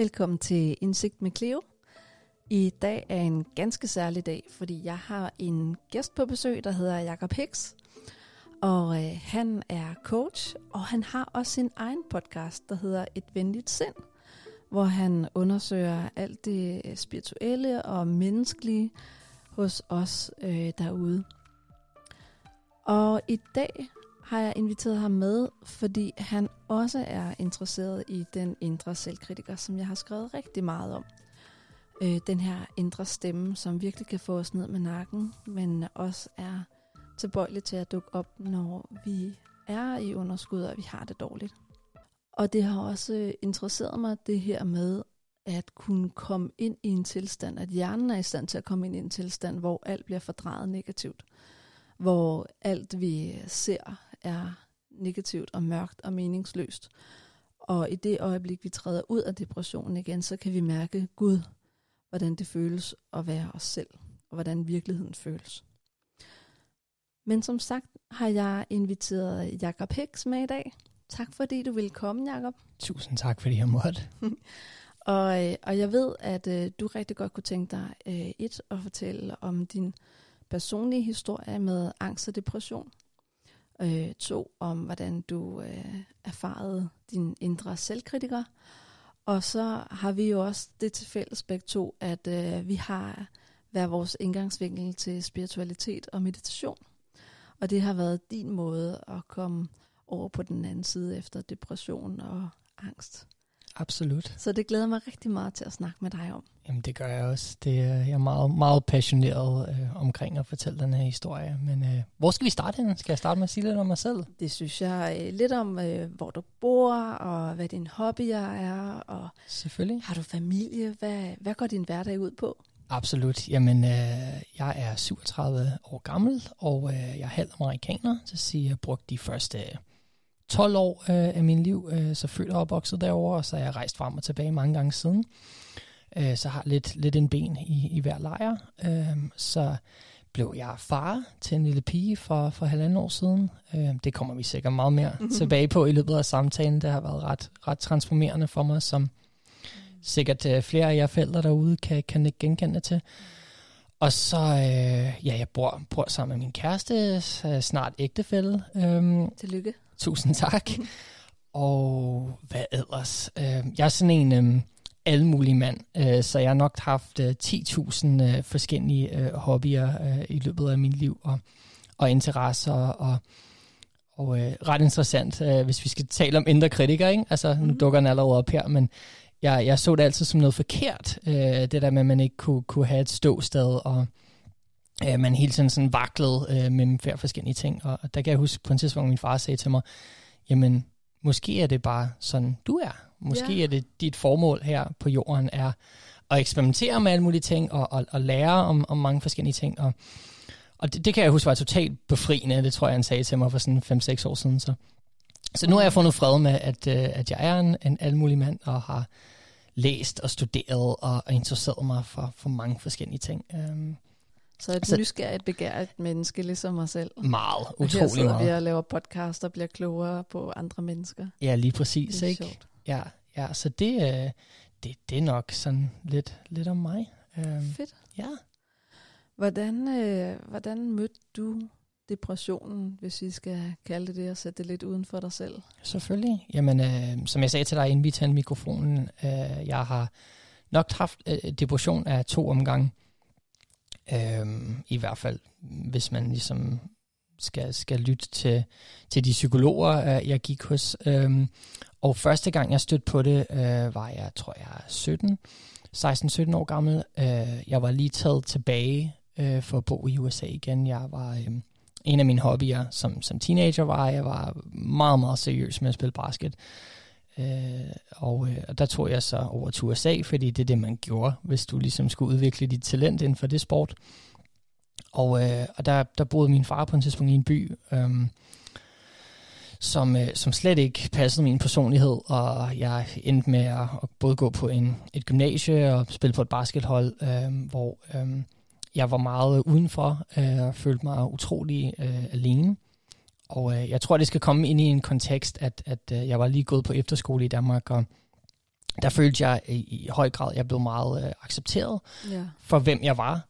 Velkommen til Indsigt med Cleo. I dag er en ganske særlig dag, fordi jeg har en gæst på besøg, der hedder Jakob Hicks. Og øh, han er coach, og han har også sin egen podcast, der hedder Et Venligt Sind, hvor han undersøger alt det øh, spirituelle og menneskelige hos os øh, derude. Og i dag har jeg inviteret ham med, fordi han også er interesseret i den indre selvkritiker, som jeg har skrevet rigtig meget om. Øh, den her indre stemme, som virkelig kan få os ned med nakken, men også er tilbøjelig til at dukke op, når vi er i underskud, og vi har det dårligt. Og det har også øh, interesseret mig, det her med at kunne komme ind i en tilstand, at hjernen er i stand til at komme ind i en tilstand, hvor alt bliver fordrejet negativt. Hvor alt vi ser er negativt og mørkt og meningsløst. Og i det øjeblik, vi træder ud af depressionen igen, så kan vi mærke, Gud, hvordan det føles at være os selv, og hvordan virkeligheden føles. Men som sagt har jeg inviteret Jakob Hicks med i dag. Tak fordi du ville komme, Jakob. Tusind tak, fordi jeg måtte. og, øh, og jeg ved, at uh, du rigtig godt kunne tænke dig uh, et at fortælle om din personlige historie med angst og depression øh, to, om hvordan du øh, erfarede din indre selvkritiker. Og så har vi jo også det til fælles begge to, at øh, vi har hver vores indgangsvinkel til spiritualitet og meditation. Og det har været din måde at komme over på den anden side efter depression og angst. Absolut. Så det glæder mig rigtig meget til at snakke med dig om. Jamen det gør jeg også. Det, jeg er meget, meget passioneret øh, omkring at fortælle den her historie. Men øh, hvor skal vi starte henne? Skal jeg starte med at sige lidt om mig selv? Det synes jeg øh, lidt om, øh, hvor du bor, og hvad din hobby er. Og Selvfølgelig. Har du familie? Hvad, hvad går din hverdag ud på? Absolut. Jamen, øh, jeg er 37 år gammel, og øh, jeg er halvt amerikaner. Så siger jeg, brugte de første 12 år øh, af min liv, øh, så født og opvokset derovre, og så er jeg rejst frem og tilbage mange gange siden. Øh, så har lidt, lidt en ben i, i hver lejr. Øh, så blev jeg far til en lille pige for, for halvanden år siden. Øh, det kommer vi sikkert meget mere tilbage på i løbet af samtalen. Det har været ret, ret transformerende for mig, som sikkert øh, flere af jer forældre derude kan, kan ikke genkende til. Og så, øh, ja, jeg bor, bor sammen med min kæreste, snart ægtefælde. Øhm, Tillykke. Tusind tak. og hvad ellers? Øh, jeg er sådan en øh, almulig mand, øh, så jeg har nok haft øh, 10.000 øh, forskellige hobbyer i løbet af mit liv, og, og interesser, og, og øh, ret interessant, øh, hvis vi skal tale om indre kritikere, ikke? Altså, nu dukker den allerede op her, men jeg, jeg så det altid som noget forkert, øh, det der med, at man ikke kunne, kunne have et ståsted, og øh, man hele tiden sådan vaklede øh, mellem flere forskellige ting. Og, der kan jeg huske på en tidspunkt, min far sagde til mig, jamen, måske er det bare sådan, du er. Måske ja. er det dit formål her på jorden er at eksperimentere med alle mulige ting, og, og, og lære om, om mange forskellige ting. Og, og det, det kan jeg huske var totalt befriende, det tror jeg, han sagde til mig for sådan 5-6 år siden. Så, så nu har jeg fundet fred med, at, øh, at jeg er en, en almulig mand, og har læst og studeret og, og interesseret mig for, for mange forskellige ting. Um, så et så, nysgerrigt, begærligt menneske, ligesom mig selv. Meget, utrolig meget. Og her laver podcast og bliver klogere på andre mennesker. Ja, lige præcis. Det er ikke? Sjovt. Ja, ja, så det, øh, det, det er nok sådan lidt, lidt om mig. Um, Fedt. Ja. Hvordan, øh, hvordan mødte du depressionen, hvis vi skal kalde det det, og sætte det lidt uden for dig selv? Selvfølgelig. Jamen, øh, som jeg sagde til dig, inden vi tændte mikrofonen, øh, jeg har nok haft øh, depression af to omgange. Øhm, I hvert fald, hvis man ligesom skal, skal lytte til, til de psykologer, øh, jeg gik hos. Øhm, og første gang, jeg stødte på det, øh, var jeg, tror jeg, 17, 16-17 år gammel. Øh, jeg var lige taget tilbage øh, for at bo i USA igen. Jeg var øh, en af mine hobbyer som, som teenager var, jeg var meget, meget seriøs med at spille basket. Øh, og, øh, og der tog jeg så over til USA, fordi det er det, man gjorde, hvis du ligesom skulle udvikle dit talent inden for det sport. Og, øh, og der, der boede min far på en tidspunkt i en by, øh, som, øh, som slet ikke passede min personlighed, og jeg endte med at, at både gå på en, et gymnasie og spille på et baskethold, øh, hvor øh, jeg var meget udenfor øh, og følte mig utrolig øh, alene. Og øh, jeg tror, det skal komme ind i en kontekst, at, at øh, jeg var lige gået på efterskole i Danmark, og der følte jeg i, i høj grad, at jeg blev meget øh, accepteret Ja. for, hvem jeg var.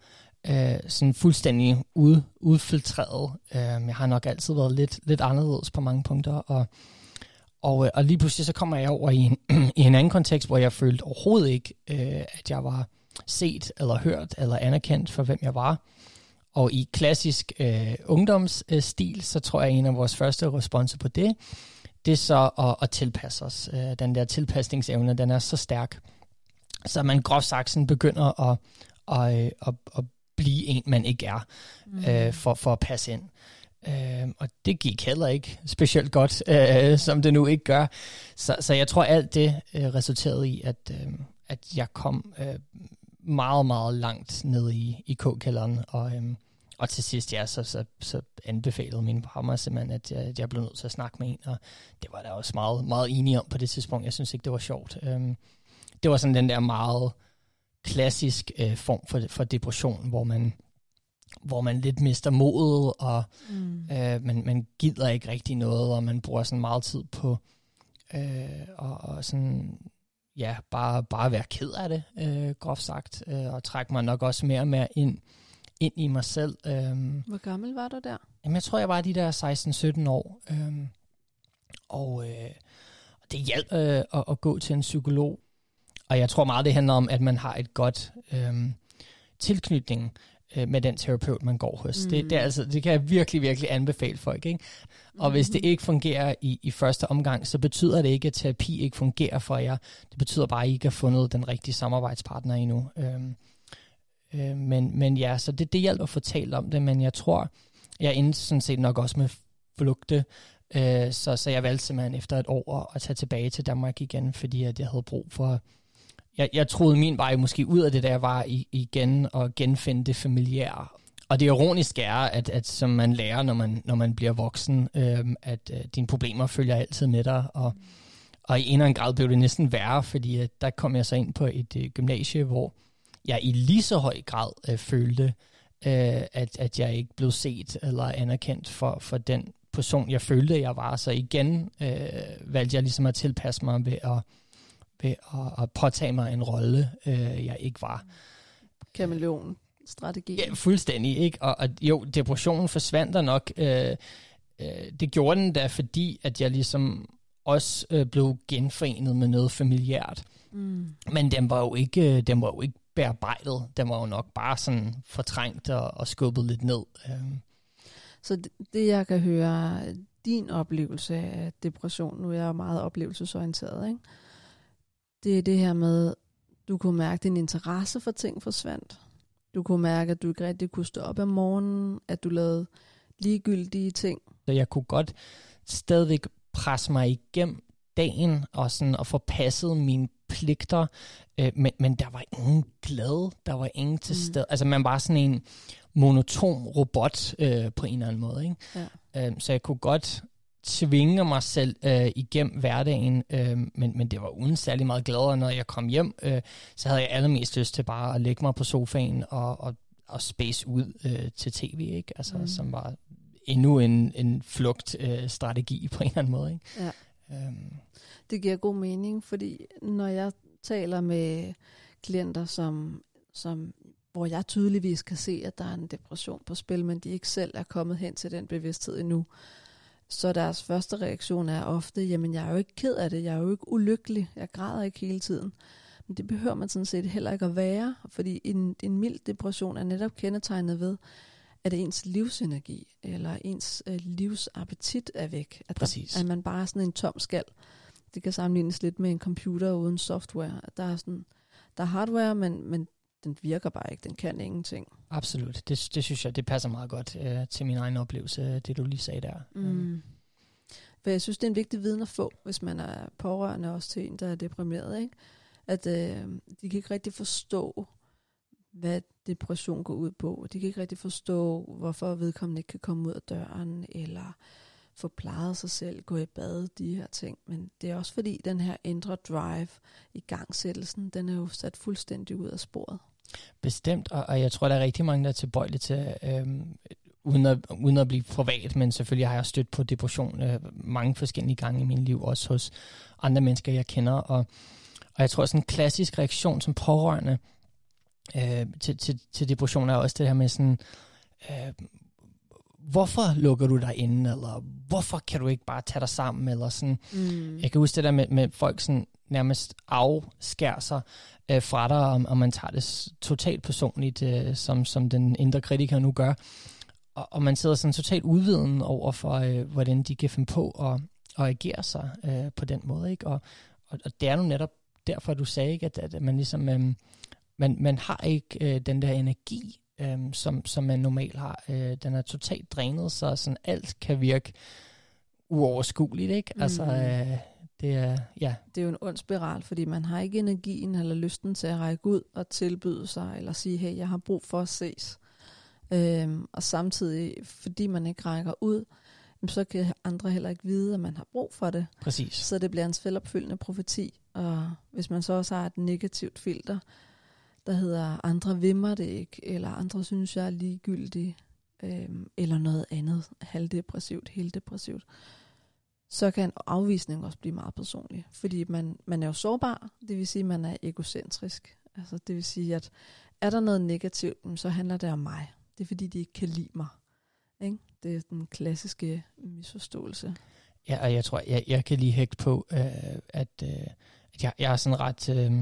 Øh, sådan fuldstændig ud, udfiltreret. Øh, jeg har nok altid været lidt, lidt anderledes på mange punkter, og, og, øh, og lige pludselig så kommer jeg over i en, i en anden kontekst, hvor jeg følte overhovedet ikke, øh, at jeg var set eller hørt eller anerkendt for, hvem jeg var. Og i klassisk øh, ungdomsstil, så tror jeg, at en af vores første responser på det, det er så at, at tilpasse os. Øh, den der tilpasningsevne, den er så stærk, så man groft sagt begynder at, at, at, at, at blive en, man ikke er, mm. øh, for, for at passe ind. Øh, og det gik heller ikke specielt godt, øh, som det nu ikke gør. Så, så jeg tror, alt det øh, resulterede i, at, øh, at jeg kom øh, meget, meget langt ned i, i k-kælderen, og, øh, og til sidst, ja, så, så, så anbefalede min par mig simpelthen, at jeg, at jeg blev nødt til at snakke med en, og det var der også meget, meget enig om på det tidspunkt. Jeg synes ikke, det var sjovt. Øh, det var sådan den der meget klassisk øh, form for, for depression, hvor man hvor man lidt mister modet, og mm. øh, man, man gider ikke rigtig noget, og man bruger sådan meget tid på øh, og, og sådan, ja, bare, bare være ked af det, øh, groft sagt, øh, og trække mig nok også mere og mere ind, ind i mig selv. Øh, Hvor gammel var du der? Jamen, jeg tror, jeg var de der 16-17 år, øh, og øh, det hjalp øh, at, at gå til en psykolog, og jeg tror meget, det handler om, at man har et godt øh, tilknytning øh, med den terapeut, man går hos. Mm. Det, det, er altså, det kan jeg virkelig, virkelig anbefale folk. Ikke? Og mm. hvis det ikke fungerer i, i første omgang, så betyder det ikke, at terapi ikke fungerer for jer. Det betyder bare, at I ikke har fundet den rigtige samarbejdspartner endnu. Øhm, øh, men, men ja, så det, det hjælper at talt om det, men jeg tror, jeg endte sådan set nok også med flugte, øh, så, så jeg valgte simpelthen efter et år at tage tilbage til Danmark igen, fordi at jeg havde brug for jeg, jeg troede min vej måske ud af det der var i, igen og genfinde det familiære. Og det ironiske er, at, at som man lærer, når man, når man bliver voksen, øhm, at øh, dine problemer følger altid med dig. Og, og i en eller anden grad blev det næsten værre, fordi at der kom jeg så ind på et øh, gymnasie, hvor jeg i lige så høj grad øh, følte, øh, at, at jeg ikke blev set eller anerkendt for, for den person, jeg følte, jeg var. Så igen øh, valgte jeg ligesom at tilpasse mig ved at ved at, at påtage mig en rolle, øh, jeg ikke var. Kameleon strategi. Ja, fuldstændig, ikke? Og, og jo, depressionen forsvandt der nok. Øh, øh, det gjorde den da, fordi at jeg ligesom også øh, blev genforenet med noget familiært. Mm. Men den var jo ikke, øh, den var jo ikke bearbejdet. Den var jo nok bare sådan fortrængt og, og skubbet lidt ned. Øh. Så det, det, jeg kan høre, din oplevelse af depression, nu er jeg meget oplevelsesorienteret, ikke? Det er det her med, du kunne mærke, at din interesse for ting forsvandt. Du kunne mærke, at du ikke rigtig kunne stå op om morgenen, at du lavede ligegyldige ting. Så jeg kunne godt stadigvæk presse mig igennem dagen og sådan at få passet mine pligter, øh, men, men der var ingen glæde, der var ingen til mm. stede. Altså man var sådan en monoton robot øh, på en eller anden måde. Ikke? Ja. Øh, så jeg kunne godt tvinge mig selv øh, igennem hverdagen, øh, men, men det var uden særlig meget glædere, når jeg kom hjem. Øh, så havde jeg allermest lyst til bare at lægge mig på sofaen og, og, og space ud øh, til tv, ikke? Altså, mm. som var endnu en, en flugtstrategi øh, strategi på en eller anden måde. Ikke? Ja. Øhm. Det giver god mening, fordi når jeg taler med klienter, som, som, hvor jeg tydeligvis kan se, at der er en depression på spil, men de ikke selv er kommet hen til den bevidsthed endnu, så deres første reaktion er ofte, jamen jeg er jo ikke ked af det, jeg er jo ikke ulykkelig, jeg græder ikke hele tiden. Men det behøver man sådan set heller ikke at være, fordi en, en mild depression er netop kendetegnet ved, at ens livsenergi eller ens øh, livsappetit er væk. At, Præcis. Der, at man bare er sådan en tom skal. Det kan sammenlignes lidt med en computer uden software. Der er, sådan, der er hardware, men, men den virker bare ikke, den kan ingenting. Absolut, det, det synes jeg, det passer meget godt øh, til min egen oplevelse, det du lige sagde der. Mm. For jeg synes, det er en vigtig viden at få, hvis man er pårørende også til en, der er deprimeret. Ikke? At øh, de kan ikke rigtig forstå, hvad depression går ud på. De kan ikke rigtig forstå, hvorfor vedkommende ikke kan komme ud af døren, eller få plejet sig selv, gå i bad, de her ting. Men det er også fordi, den her indre drive i gangsættelsen, den er jo sat fuldstændig ud af sporet. Bestemt, og, og jeg tror, der er rigtig mange, der er tilbøjelige til, øhm, uden, at, uden at blive privat, men selvfølgelig har jeg stødt på depression øh, mange forskellige gange i mit liv, også hos andre mennesker, jeg kender, og, Og jeg tror, sådan en klassisk reaktion som pårørende øh, til, til, til depression er også det her med sådan, øh, hvorfor lukker du dig inde, eller hvorfor kan du ikke bare tage dig sammen, eller sådan. Mm. Jeg kan huske det der med, med folk sådan nærmest afskærer sig øh, fra dig, og, og man tager det totalt personligt, øh, som, som den indre kritiker nu gør. Og, og man sidder sådan totalt udviden over for, øh, hvordan de kan finde på at, at agere sig øh, på den måde. Ikke? Og, og, og det er nu netop derfor, du sagde, ikke, at, at man ligesom... Øh, man, man har ikke øh, den der energi, øh, som, som man normalt har. Øh, den er totalt drænet, så sådan alt kan virke uoverskueligt, ikke? Mm. Altså, øh, det er, ja. Det er jo en ond spiral, fordi man har ikke energien eller lysten til at række ud og tilbyde sig, eller sige, hey, jeg har brug for at ses. Øhm, og samtidig, fordi man ikke rækker ud, så kan andre heller ikke vide, at man har brug for det. Præcis. Så det bliver en selvopfyldende profeti. Og hvis man så også har et negativt filter, der hedder, andre vimmer det ikke, eller andre synes, jeg er ligegyldig, øh, eller noget andet, halvdepressivt, helt depressivt, så kan en afvisning også blive meget personlig. Fordi man, man er jo sårbar, det vil sige, at man er egocentrisk. Altså, det vil sige, at er der noget negativt, så handler det om mig. Det er fordi, de ikke kan lide mig. Ikke? Det er den klassiske misforståelse. Ja, og jeg tror, jeg, jeg kan lige hægte på, øh, at, øh, at jeg, jeg er sådan ret øh,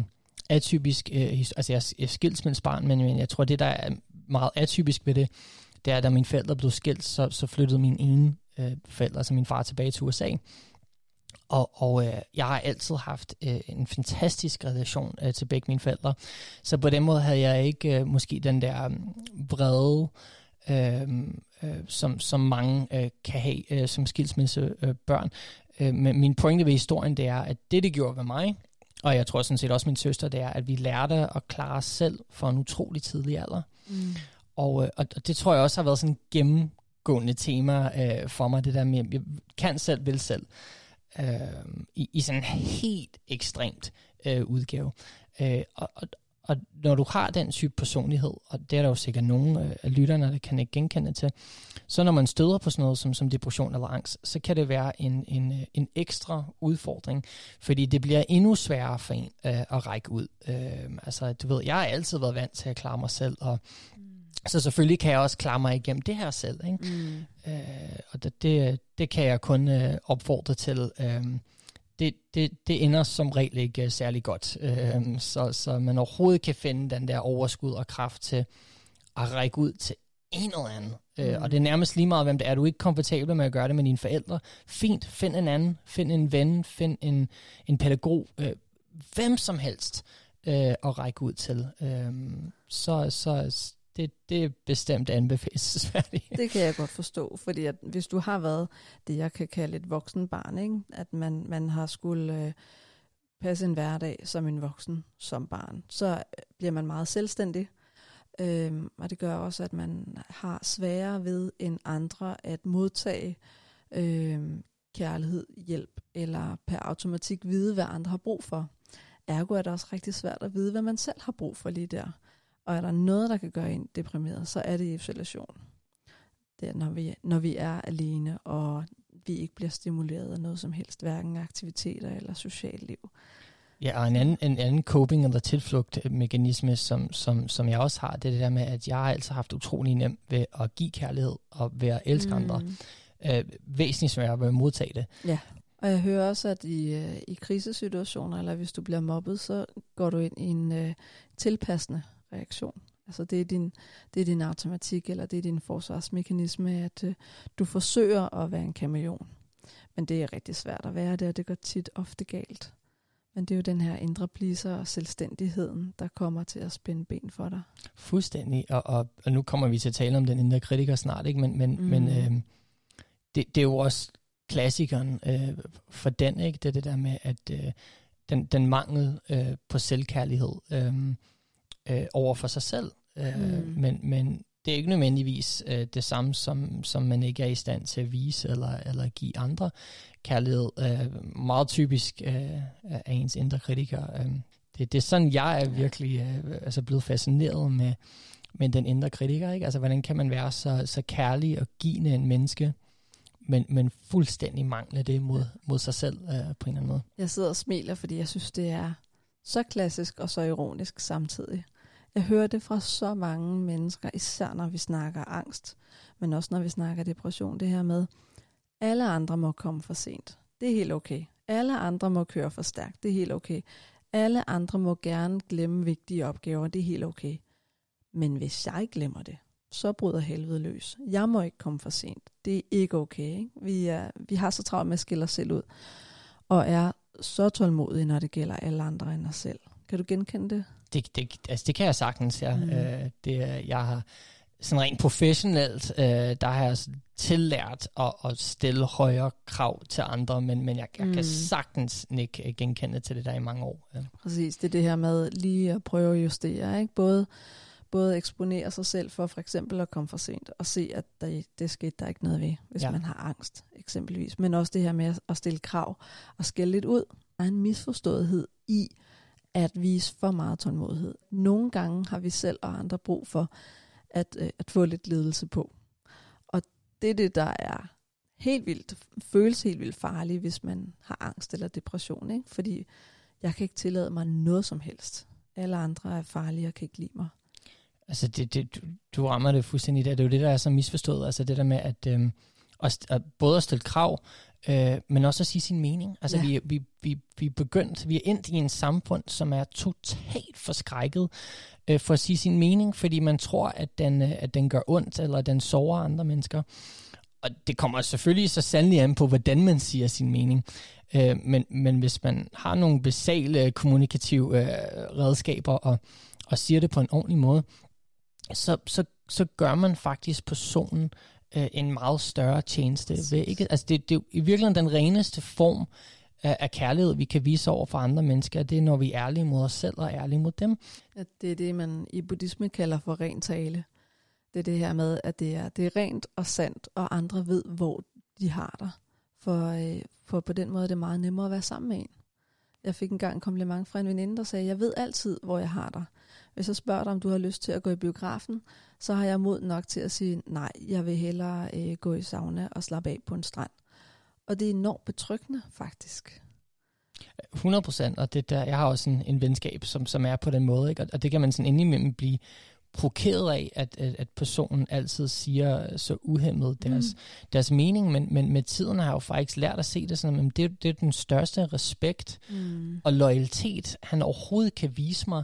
atypisk, øh, altså jeg er skilsmændsbarn, men, men jeg tror, det der er meget atypisk ved det, det er, at da mine forældre blev skilt, så, så flyttede min ene øh, forældre, altså min far, tilbage til USA. Og, og øh, jeg har altid haft øh, en fantastisk relation øh, til begge mine forældre. Så på den måde havde jeg ikke øh, måske den der øh, brede, øh, øh, som, som mange øh, kan have øh, som skilsmisse øh, børn. Øh, men min pointe ved historien, det er, at det, det gjorde ved mig, og jeg tror sådan set også min søster, det er, at vi lærte at klare os selv for en utrolig tidlig alder. Mm. Og, øh, og det tror jeg også har været sådan gennemgående tema øh, for mig, det der med, jeg kan selv, vil selv, øh, i, i sådan en helt ekstremt øh, udgave. Øh, og, og, og når du har den type personlighed, og det er der jo sikkert nogle øh, af lytterne, der kan ikke genkende til, så når man støder på sådan noget som, som depression eller angst, så kan det være en, en, øh, en ekstra udfordring, fordi det bliver endnu sværere for en øh, at række ud. Øh, altså, du ved, jeg har altid været vant til at klare mig selv, og mm. så selvfølgelig kan jeg også klare mig igennem det her selv. Ikke? Mm. Øh, og det, det, det kan jeg kun øh, opfordre til. Øh, det, det, det ender som regel ikke uh, særlig godt. Uh, så, så man overhovedet kan finde den der overskud og kraft til at række ud til en eller anden. Øh, mm. Og det er nærmest lige meget, hvem det er. Du er ikke komfortabel med at gøre det med dine forældre. Fint, find en anden. Find en ven. Find en, en pædagog. Uh, hvem som helst uh, at række ud til. Uh, så, så det, det er bestemt anbefalesværdigt. Det kan jeg godt forstå, fordi at hvis du har været det, jeg kan kalde et voksen barn, ikke? at man, man har skulle øh, passe en hverdag som en voksen som barn, så øh, bliver man meget selvstændig. Øhm, og det gør også, at man har sværere ved end andre at modtage øhm, kærlighed, hjælp, eller per automatik vide, hvad andre har brug for. Ergo er det også rigtig svært at vide, hvad man selv har brug for lige der. Og er der noget, der kan gøre en deprimeret, så er det isolation. Det er, når vi, når vi er alene, og vi ikke bliver stimuleret af noget som helst, hverken aktiviteter eller socialt liv. Ja, og en anden, en anden coping eller tilflugtmekanisme, som, som, som jeg også har, det er det der med, at jeg har altid haft utrolig nemt ved at give kærlighed og ved at elske mm. andre. Øh, væsentligt sværere ved at modtage det. Ja. Og jeg hører også, at i, øh, i krisesituationer, eller hvis du bliver mobbet, så går du ind i en uh, tilpassende reaktion. Altså det er din, det er din automatik, eller det er din forsvarsmekanisme, at øh, du forsøger at være en kameleon. Men det er rigtig svært at være det, og det går tit ofte galt. Men det er jo den her indre pleaser og selvstændigheden, der kommer til at spænde ben for dig. Fuldstændig, og, og, og nu kommer vi til at tale om den indre kritiker snart, ikke? men, men, mm. men øh, det, det er jo også klassikeren øh, for den, ikke? det er det der med, at øh, den, den mangel øh, på selvkærlighed, øh, øh, over for sig selv. Øh, mm. men, men det er ikke nødvendigvis øh, det samme, som, som man ikke er i stand til at vise eller, eller give andre kærlighed. Øh, meget typisk øh, af ens indre kritiker. Øh, det, det er sådan, jeg er virkelig øh, altså blevet fascineret med, med den indre kritiker. Ikke? Altså, hvordan kan man være så, så kærlig og givende en menneske, men, men fuldstændig mangle det mod, mod sig selv øh, på en eller anden måde. Jeg sidder og smiler, fordi jeg synes, det er Så klassisk og så ironisk samtidig. Jeg hører det fra så mange mennesker, især når vi snakker angst, men også når vi snakker depression, det her med, alle andre må komme for sent. Det er helt okay. Alle andre må køre for stærkt. Det er helt okay. Alle andre må gerne glemme vigtige opgaver. Det er helt okay. Men hvis jeg glemmer det, så bryder helvede løs. Jeg må ikke komme for sent. Det er ikke okay. Ikke? Vi, er, vi har så travlt med at skille os selv ud, og er så tålmodige, når det gælder alle andre end os selv. Kan du genkende det? Det, det, altså det kan jeg sagtens, ja. Mm. Øh, det, jeg har sådan rent professionelt, øh, der har jeg tillært at, at stille højere krav til andre, men, men jeg, jeg mm. kan sagtens ikke genkende til det der i mange år. Ja. Præcis, det er det her med lige at prøve at justere, ikke? Både, både eksponere sig selv for for eksempel at komme for sent, og se, at der, det skete der ikke noget ved, hvis ja. man har angst eksempelvis. Men også det her med at stille krav og skælde lidt ud. Der er en misforståethed i at vise for meget tålmodighed. Nogle gange har vi selv og andre brug for at, øh, at få lidt ledelse på. Og det er det, der er helt vildt, føles helt vildt farligt, hvis man har angst eller depression. Ikke? Fordi jeg kan ikke tillade mig noget som helst. Alle andre er farlige og kan ikke lide mig. Altså, det, det, du, du rammer det fuldstændig der. Det er jo det, der er så misforstået. Altså det der med, at, øhm, at, at både at stille krav, øh, men også at sige sin mening. Altså ja. vi, vi, vi, vi er begyndt, vi er endt i en samfund, som er totalt forskrækket øh, for at sige sin mening, fordi man tror, at den, øh, at den gør ondt, eller at den sover andre mennesker. Og det kommer selvfølgelig så sandelig an på, hvordan man siger sin mening. Øh, men, men hvis man har nogle basale kommunikative øh, redskaber, og, og siger det på en ordentlig måde, så, så, så gør man faktisk personen øh, en meget større tjeneste. Ved, ikke? Altså det, det er i virkeligheden den reneste form af, af kærlighed, vi kan vise over for andre mennesker, det er, når vi er ærlige mod os selv og ærlige mod dem. Ja, det er det, man i buddhisme kalder for ren tale. Det er det her med, at det er, det er rent og sandt, og andre ved, hvor de har dig. For, øh, for på den måde er det meget nemmere at være sammen med en. Jeg fik engang en kompliment fra en veninde, der sagde, jeg ved altid, hvor jeg har dig. Hvis jeg spørger dig, om du har lyst til at gå i biografen, så har jeg mod nok til at sige, nej, jeg vil hellere øh, gå i sauna og slappe af på en strand. Og det er enormt betryggende, faktisk. 100 procent, og det der, jeg har også en, en venskab, som, som er på den måde, ikke? Og, og det kan man sådan indimellem blive provokeret af, at, at, at personen altid siger så uhemmet deres, mm. deres mening, men, men med tiden har jeg jo faktisk lært at se det sådan, at det, det er den største respekt mm. og loyalitet, han overhovedet kan vise mig,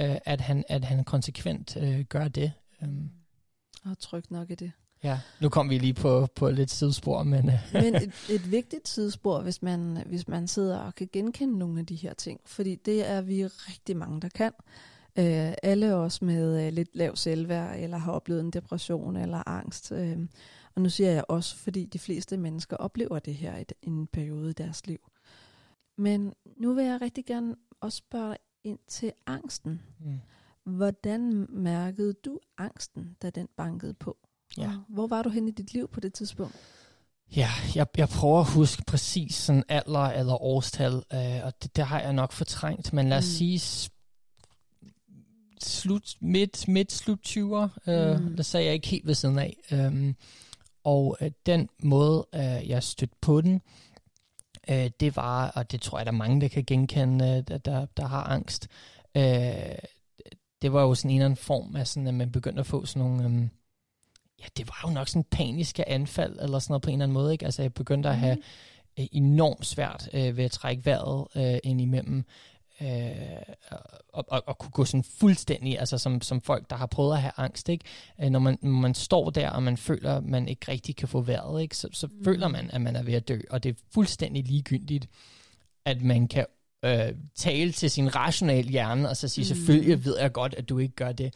øh, at, han, at han konsekvent øh, gør det. Um. Og trygt nok i det. Ja, nu kom vi lige på, på lidt sidespor, men... Øh. men et, et vigtigt sidespor, hvis man, hvis man sidder og kan genkende nogle af de her ting, fordi det er vi rigtig mange, der kan. Uh, alle os med uh, lidt lav selvværd, eller har oplevet en depression eller angst. Uh, og nu siger jeg også, fordi de fleste mennesker oplever det her i en periode i deres liv. Men nu vil jeg rigtig gerne også spørge ind til angsten. Mm. Hvordan mærkede du angsten, da den bankede på? Ja. Hvor var du hen i dit liv på det tidspunkt? Ja, jeg, jeg prøver at huske præcis sådan alder eller årstal, øh, og det, det har jeg nok fortrængt, men lad os mm. sige slut, midt, midt slut 20'er, øh, mm. der sagde jeg ikke helt ved siden af. Um, og øh, den måde, øh, jeg stødte på den, øh, det var, og det tror jeg, der er mange, der kan genkende, øh, der, der har angst, øh, det var jo sådan en eller anden form af sådan, at man begyndte at få sådan nogle... Øh, ja, det var jo nok sådan paniske anfald, eller sådan noget på en eller anden måde, ikke? Altså, jeg begyndte at have mm. enormt svært øh, ved at trække vejret øh, ind imellem, øh, og, og, og kunne gå sådan fuldstændig, altså som, som folk, der har prøvet at have angst, ikke? Øh, når, man, når man står der, og man føler, at man ikke rigtig kan få vejret, ikke? Så, så mm. føler man, at man er ved at dø, og det er fuldstændig ligegyldigt, at man kan øh, tale til sin rationale hjerne, og så sige, mm. selvfølgelig ved jeg godt, at du ikke gør det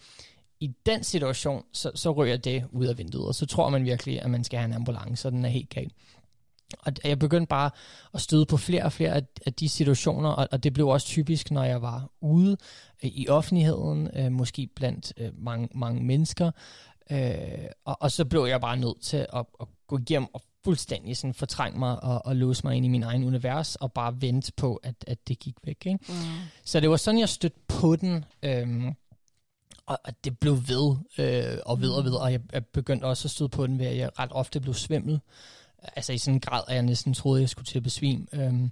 i den situation, så, så rører det ud af vinduet, og så tror man virkelig, at man skal have en ambulance, og den er helt galt. Og jeg begyndte bare at støde på flere og flere af de situationer, og det blev også typisk, når jeg var ude øh, i offentligheden, øh, måske blandt øh, mange, mange mennesker, og, og så blev jeg bare nødt til at, at gå hjem og fuldstændig sådan fortrænge mig og, og låse mig ind i min egen univers, og bare vente på, at, at det gik væk. Ikke? Mm. Så det var sådan, jeg stødte på den, øhm, og, og det blev ved øh, og ved og ved, og jeg, jeg begyndte også at støde på den ved, at jeg ret ofte blev svimmel. Altså i sådan en grad, at jeg næsten troede, jeg skulle til at besvime. Øhm,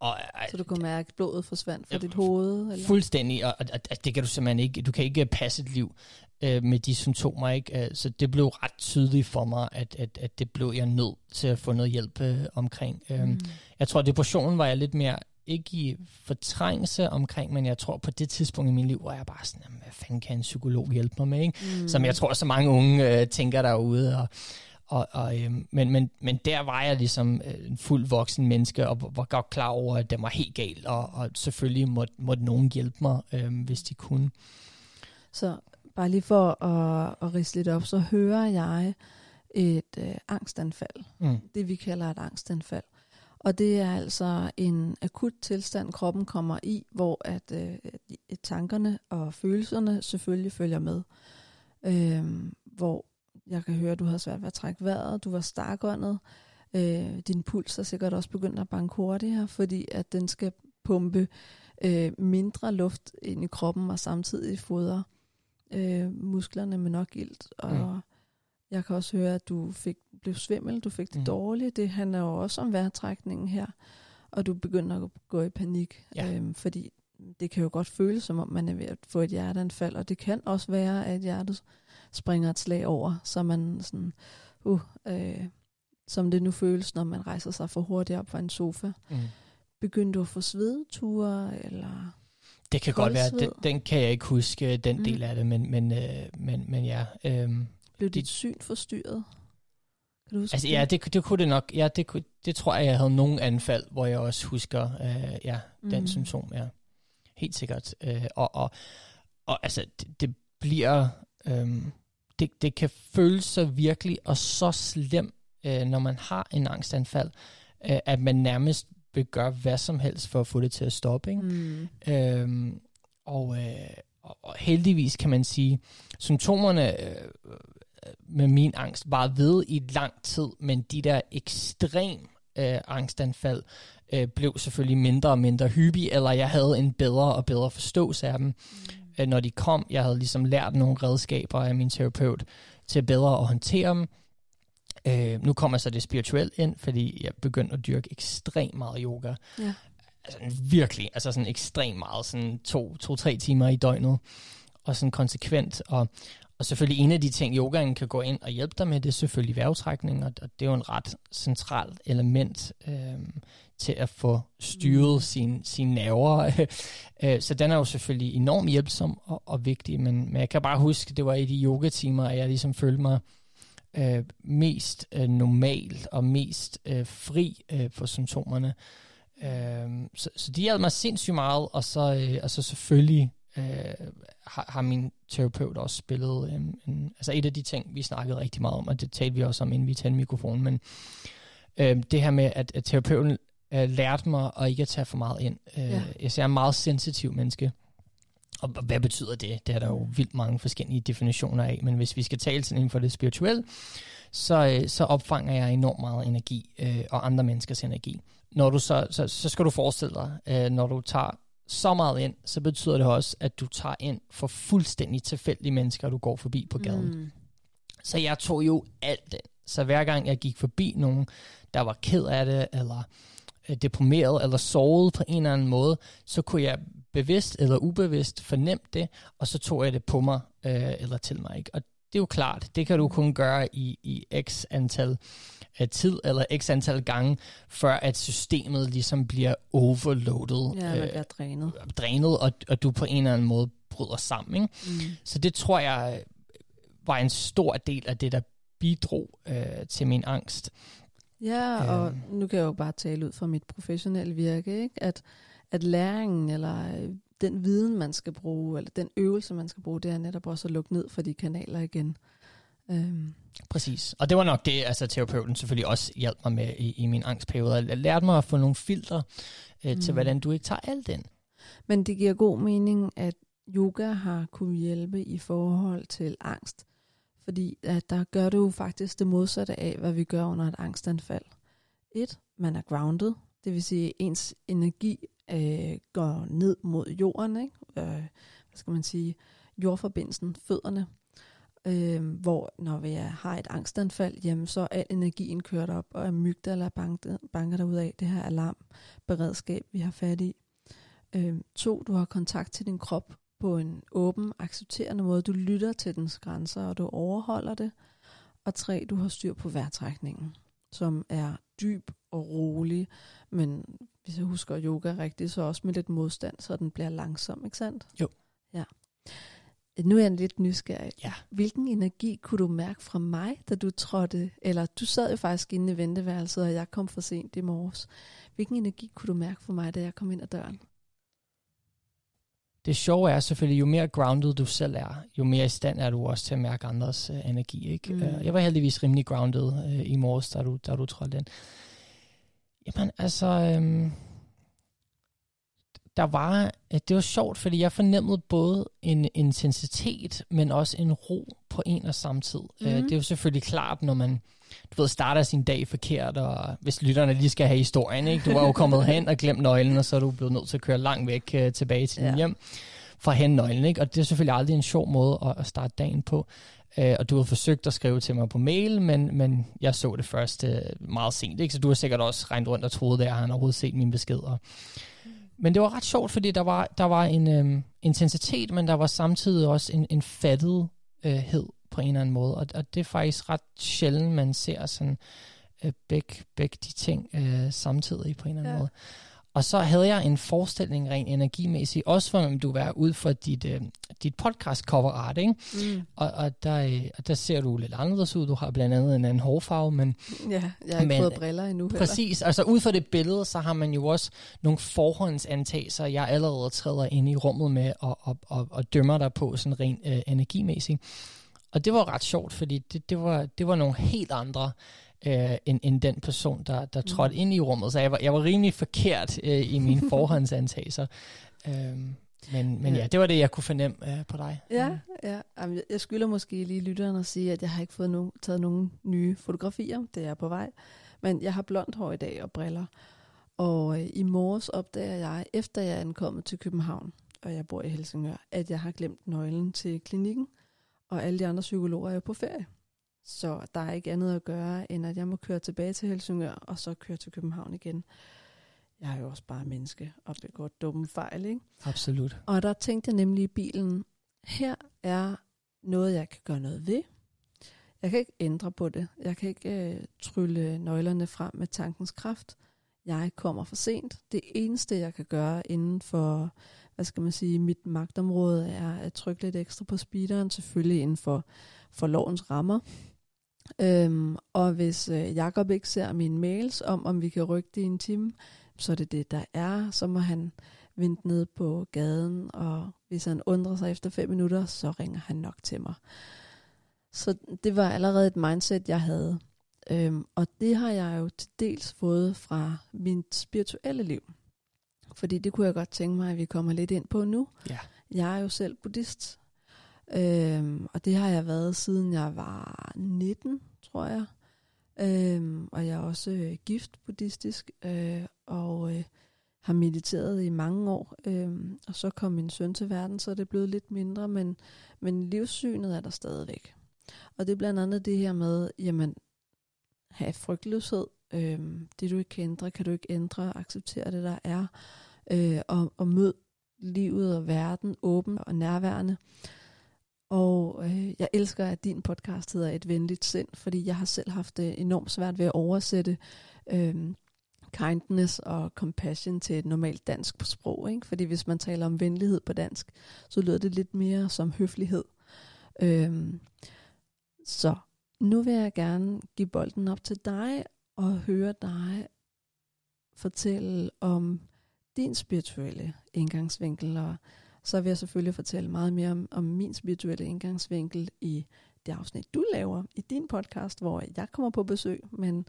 Og, så du kunne mærke, at blodet forsvandt fra dit hoved? Eller? Fuldstændig, og, og, og det kan du simpelthen ikke, du kan ikke passe et liv øh, med de symptomer, ikke? Øh, så det blev ret tydeligt for mig, at, at, at det blev jeg nødt til at få noget hjælp øh, omkring. Øh, mm. Jeg tror, at depressionen var jeg lidt mere ikke i fortrængelse omkring, men jeg tror på det tidspunkt i min liv, hvor jeg bare sådan, hvad fanden kan en psykolog hjælpe mig med, ikke? Mm. Som jeg tror, så mange unge øh, tænker derude, og, og, og, øh, men, men, men der var jeg ligesom øh, en fuld voksen menneske, og var godt klar over, at det var helt galt, og, og selvfølgelig måtte, måtte nogen hjælpe mig, øh, hvis de kunne. Så bare lige for at, at rise lidt op, så hører jeg et øh, angstanfald. Mm. Det vi kalder et angstanfald. Og det er altså en akut tilstand, kroppen kommer i, hvor at øh, tankerne og følelserne selvfølgelig følger med. Øh, hvor jeg kan høre, at du har svært ved at trække vejret, du var stakåndet, øh, din puls er sikkert også begyndt at banke hurtigere, fordi at den skal pumpe øh, mindre luft ind i kroppen og samtidig fodre øh, musklerne med nok ilt. Og mm. jeg kan også høre, at du fik, blev svimmel, du fik det mm. dårligt. Det handler jo også om vejrtrækningen her. Og du begynder at gå i panik, ja. øhm, fordi det kan jo godt føles, som om man er ved at få et hjerteanfald, og det kan også være, at hjertet springer et slag over, så man sådan, uh, øh, som det nu føles, når man rejser sig for hurtigt op fra en sofa. Mm. Begyndte du at få svedeture, eller det kan godt være, den, den kan jeg ikke huske, den mm. del af det, men, men, øh, men, men ja. Øh, Blev dit syn forstyrret? Kan du huske altså det? ja, det, det kunne det nok. Ja, det, kunne, det tror jeg, jeg havde nogle anfald, hvor jeg også husker øh, ja, den mm. symptom. Ja. Helt sikkert. Øh, og, og, og altså, det, det bliver... Øh, det, det kan føles så virkelig og så slemt, øh, når man har en angstanfald, øh, at man nærmest vil gøre hvad som helst for at få det til at stoppe. Ikke? Mm. Øhm, og, øh, og heldigvis kan man sige, symptomerne øh, med min angst var ved i lang tid, men de der ekstrem øh, angstanfald øh, blev selvfølgelig mindre og mindre hyppige, eller jeg havde en bedre og bedre forståelse af dem, øh, når de kom. Jeg havde ligesom lært nogle redskaber af min terapeut til bedre at håndtere dem. Øh, nu kommer så det spirituelt ind, fordi jeg begyndte at dyrke ekstremt meget yoga. Ja. Altså virkelig, altså sådan ekstremt meget, sådan to, to, tre timer i døgnet, og sådan konsekvent, og, og selvfølgelig en af de ting, yogaen kan gå ind og hjælpe dig med, det er selvfølgelig vejrtrækning, og, og det er jo en ret centralt element øh, til at få styret mm. sine sin nerver. Øh, så den er jo selvfølgelig enormt hjælpsom og, og vigtig, men, men jeg kan bare huske, det var i de yogatimer, at jeg ligesom følte mig øh, mest øh, normal og mest øh, fri øh, for symptomerne. Øh, så, så de hjalp mig sindssygt meget, og så, øh, og så selvfølgelig øh, har, har min terapeut også spillet øh, en, altså et af de ting, vi snakkede rigtig meget om, og det talte vi også om, inden vi tændte mikrofonen, men øh, det her med, at, at terapeuten øh, lærte mig at ikke at tage for meget ind. Øh, ja. Jeg er en meget sensitiv menneske, og hvad betyder det? Det er der jo vildt mange forskellige definitioner af, men hvis vi skal tale sådan inden for det spirituelle, så, øh, så opfanger jeg enormt meget energi øh, og andre menneskers energi. Når du så, så, så skal du forestille dig, øh, når du tager så meget ind, så betyder det også, at du tager ind for fuldstændig tilfældige mennesker, du går forbi på gaden. Mm. Så jeg tog jo alt det. Så hver gang jeg gik forbi nogen, der var ked af det, eller deprimeret, eller såret på en eller anden måde, så kunne jeg bevidst eller ubevidst fornemt det, og så tog jeg det på mig øh, eller til mig. Ikke? Og det er jo klart, det kan du kun gøre i, i x antal af tid, eller x antal gange, før at systemet ligesom bliver overloadet. Ja, eller bliver drænet. Øh, drænet, og, og du på en eller anden måde bryder sammen. Ikke? Mm. Så det tror jeg var en stor del af det, der bidrog øh, til min angst. Ja, og øh. nu kan jeg jo bare tale ud fra mit professionelle virke, ikke? at at læringen eller øh, den viden, man skal bruge, eller den øvelse, man skal bruge, det er netop også at lukke ned for de kanaler igen. Øhm. Præcis. Og det var nok det, altså terapeuten selvfølgelig også hjalp mig med i, i min angstperiode. Jeg lærte mig at få nogle filtre øh, mm. til, hvordan du ikke tager alt ind. Men det giver god mening, at yoga har kunne hjælpe i forhold til angst. Fordi at der gør du faktisk det modsatte af, hvad vi gør under et angstanfald. Et, man er grounded, det vil sige, ens energi øh, går ned mod jorden, ikke? Øh, hvad skal man sige, jordforbindelsen, fødderne. øh, hvor når vi er, har et angstanfald, jamen så er al energien kørt op, og amygdala banker, banker der ud af det her alarmberedskab, vi har fat i. Øh, to, du har kontakt til din krop på en åben, accepterende måde. Du lytter til dens grænser, og du overholder det. Og tre, du har styr på vejrtrækningen, som er dyb og rolig, men hvis jeg husker yoga rigtigt, så også med lidt modstand, så den bliver langsom, ikke sandt? Jo. Ja. Nu er jeg lidt nysgerrig. Ja. Hvilken energi kunne du mærke fra mig, da du trådte, eller du sad jo faktisk inde i venteværelset, og jeg kom for sent i morges. Hvilken energi kunne du mærke fra mig, da jeg kom ind ad døren? Det sjove er selvfølgelig, jo mere grounded du selv er, jo mere i stand er du også til at mærke andres uh, energi. Ikke? Mm. Uh, jeg var heldigvis rimelig grounded uh, i morges, da du, da du trådte ind. Jamen altså, um, der var, det var sjovt, fordi jeg fornemmede både en intensitet, men også en ro på en og samme tid. Mm. Uh, det er jo selvfølgelig klart, når man du ved, starter sin dag forkert, og hvis lytterne lige skal have historien, ikke? du var jo kommet hen og glemt nøglen, og så er du blevet nødt til at køre langt væk uh, tilbage til din ja. hjem for at hente nøglen. Ikke? Og det er selvfølgelig aldrig en sjov måde at, at starte dagen på. Uh, og du har forsøgt at skrive til mig på mail, men, men jeg så det først uh, meget sent, ikke? så du har sikkert også regnet rundt og troet, at han overhovedet set min besked. Og, men det var ret sjovt, fordi der var, der var en øhm, intensitet, men der var samtidig også en, en fattighed på en eller anden måde. Og, og det er faktisk ret sjældent, man ser sådan øh, begge, begge de ting øh, samtidig på en eller anden ja. måde. Og så havde jeg en forestilling rent energimæssigt, også for du var ud for dit, øh, dit podcast cover art, ikke? Mm. Og, og, der, øh, og der ser du lidt anderledes ud. Du har blandt andet en anden hårfarve, men... Ja, jeg har ikke men, fået briller endnu heller. Præcis, altså ud fra det billede, så har man jo også nogle forhåndsantagelser, jeg allerede træder ind i rummet med og, og, og, og dømmer dig på sådan rent øh, energimæssigt. Og det var ret sjovt, fordi det, det, var, det var nogle helt andre øh, end, end den person, der, der trådte mm. ind i rummet. Så jeg var, jeg var rimelig forkert øh, i mine forhåndsantagelser. øhm, men, men ja. ja, det var det, jeg kunne fornemme øh, på dig. Ja, ja. jeg skylder måske lige lytteren at sige, at jeg har ikke fået nogen, taget nogen nye fotografier. Det er på vej. Men jeg har blondt hår i dag og briller. Og øh, i morges opdager jeg, efter jeg er ankommet til København, og jeg bor i Helsingør, at jeg har glemt nøglen til klinikken, og alle de andre psykologer er jo på ferie. Så der er ikke andet at gøre, end at jeg må køre tilbage til Helsingør, og så køre til København igen. Jeg er jo også bare menneske og begår dumme fejl, ikke? Absolut. Og der tænkte jeg nemlig i bilen, her er noget, jeg kan gøre noget ved. Jeg kan ikke ændre på det. Jeg kan ikke øh, trylle nøglerne frem med tankens kraft. Jeg kommer for sent. Det eneste, jeg kan gøre inden for, hvad skal man sige, mit magtområde, er at trykke lidt ekstra på speederen, selvfølgelig inden for, for lovens rammer. Øhm, og hvis øh, Jakob ikke ser mine mails om, om vi kan rykke det i en time, så er det det, der er. Så må han vente ned på gaden, og hvis han undrer sig efter fem minutter, så ringer han nok til mig. Så det var allerede et mindset, jeg havde. Øhm, og det har jeg jo til dels fået fra mit spirituelle liv. Fordi det kunne jeg godt tænke mig, at vi kommer lidt ind på nu. Ja. Jeg er jo selv buddhist, Øhm, og det har jeg været siden jeg var 19, tror jeg. Øhm, og jeg er også øh, gift buddhistisk, øh, og øh, har mediteret i mange år. Øhm, og så kom min søn til verden, så er det blevet lidt mindre, men, men livssynet er der stadigvæk. Og det er blandt andet det her med, jamen, have frygtløshed. Øhm, det du ikke kan ændre, kan du ikke ændre. Acceptere det, der er. Øh, og, og mød livet og verden åben og nærværende. Og øh, jeg elsker, at din podcast hedder Et venligt sind, fordi jeg har selv haft det enormt svært ved at oversætte øh, kindness og compassion til et normalt dansk på sprog. Ikke? Fordi hvis man taler om venlighed på dansk, så lyder det lidt mere som høflighed. Øh, så nu vil jeg gerne give bolden op til dig og høre dig fortælle om din spirituelle indgangsvinkel og så vil jeg selvfølgelig fortælle meget mere om, om min spirituelle indgangsvinkel i det afsnit, du laver i din podcast, hvor jeg kommer på besøg, men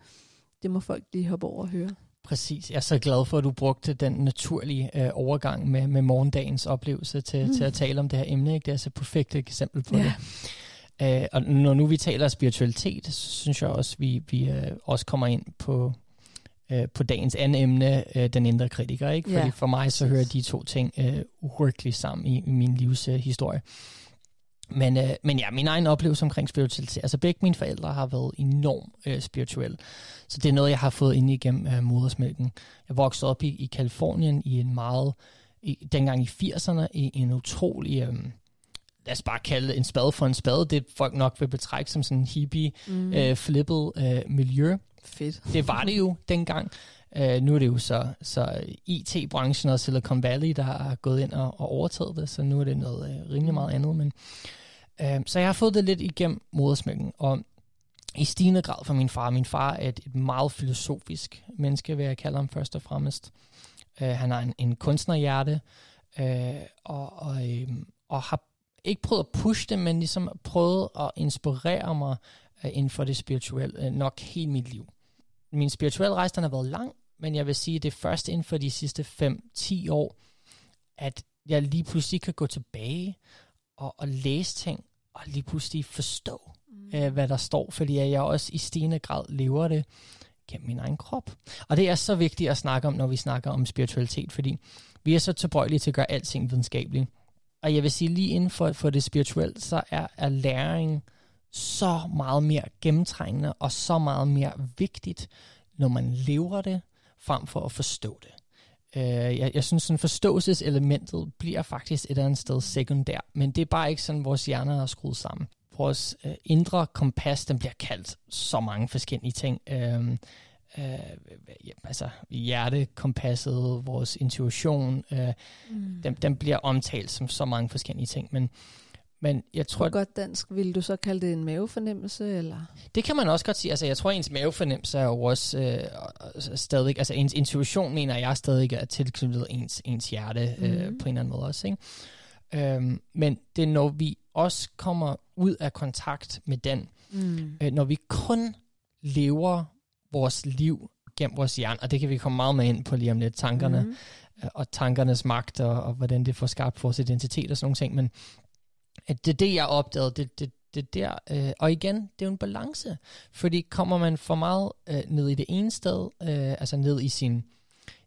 det må folk lige hoppe over og høre. Præcis. Jeg er så glad for, at du brugte den naturlige øh, overgang med, med morgendagens oplevelse til, mm. til at tale om det her emne. Ikke? Det er så et perfekt eksempel på ja. det. Øh, og når nu vi taler spiritualitet, så synes jeg også, at vi, vi øh, også kommer ind på øh, på dagens anden emne, øh, den indre kritiker. Ikke? Fordi ja, for mig så hører de to ting øh, sammen i, i min livshistorie. Øh, Men, øh, men ja, min egen oplevelse omkring spiritualitet, altså begge mine forældre har været enormt øh, spirituelle. Så det er noget, jeg har fået ind igennem øh, modersmælken. Jeg voksede op i, i Kalifornien i en meget, i, dengang i 80'erne, i en utrolig, øh, lad os bare kalde en spade for en spade, det folk nok vil betrække som sådan en hippie, mm. øh, flippet øh, miljø. Fedt. Det var det jo dengang. Uh, nu er det jo så, så IT-branchen og Silicon Valley, der har gået ind og, og overtaget det, så nu er det noget uh, rimelig meget andet. Men, uh, så jeg har fået det lidt igennem modersmækken, og i stigende grad fra min far. Min far er et, et meget filosofisk menneske, vil jeg kalde ham først og fremmest. Uh, han har en, en kunstnerhjerte, uh, og, og, uh, og har ikke prøvet at pushe det, men ligesom prøvet at inspirere mig uh, inden for det spirituelle uh, nok hele mit liv. Min spirituelle rejse den har været lang, men jeg vil sige, at det er først inden for de sidste 5-10 år, at jeg lige pludselig kan gå tilbage og, og læse ting, og lige pludselig forstå, mm. øh, hvad der står, fordi jeg også i stigende grad lever det gennem min egen krop. Og det er så vigtigt at snakke om, når vi snakker om spiritualitet, fordi vi er så tilbøjelige til at gøre alting videnskabeligt. Og jeg vil sige, lige inden for, for det spirituelle, så er, er læring så meget mere gennemtrængende og så meget mere vigtigt, når man lever det, frem for at forstå det. Øh, jeg, jeg synes, at forståelseselementet bliver faktisk et eller andet sted sekundær, men det er bare ikke sådan, vores hjerner er skruet sammen. Vores øh, indre kompas, den bliver kaldt så mange forskellige ting. Øh, Uh, uh, altså hjertekompasset, vores intuition, uh, mm. den, den bliver omtalt som så mange forskellige ting, men men jeg tror... På godt dansk, vil du så kalde det en mavefornemmelse, eller? Det kan man også godt sige. Altså, jeg tror, ens mavefornemmelse er jo også øh, stadig... Altså, ens intuition, mener jeg, stadig er tilknyttet ens, ens hjerte mm. øh, mhm. på en eller anden måde også, ikke? Øhm, men det er, når vi også kommer ud af kontakt med den, mm. øh, når vi kun lever vores liv gennem vores hjerne, og det kan vi komme meget med ind på lige om lidt, tankerne, mm. og tankernes magt, og, og hvordan det får skabt vores identitet og sådan nogle ting, men at det er det, jeg opdagede, det, det, det der. Øh, og igen, det er jo en balance, fordi kommer man for meget øh, ned i det ene sted, øh, altså ned i sin,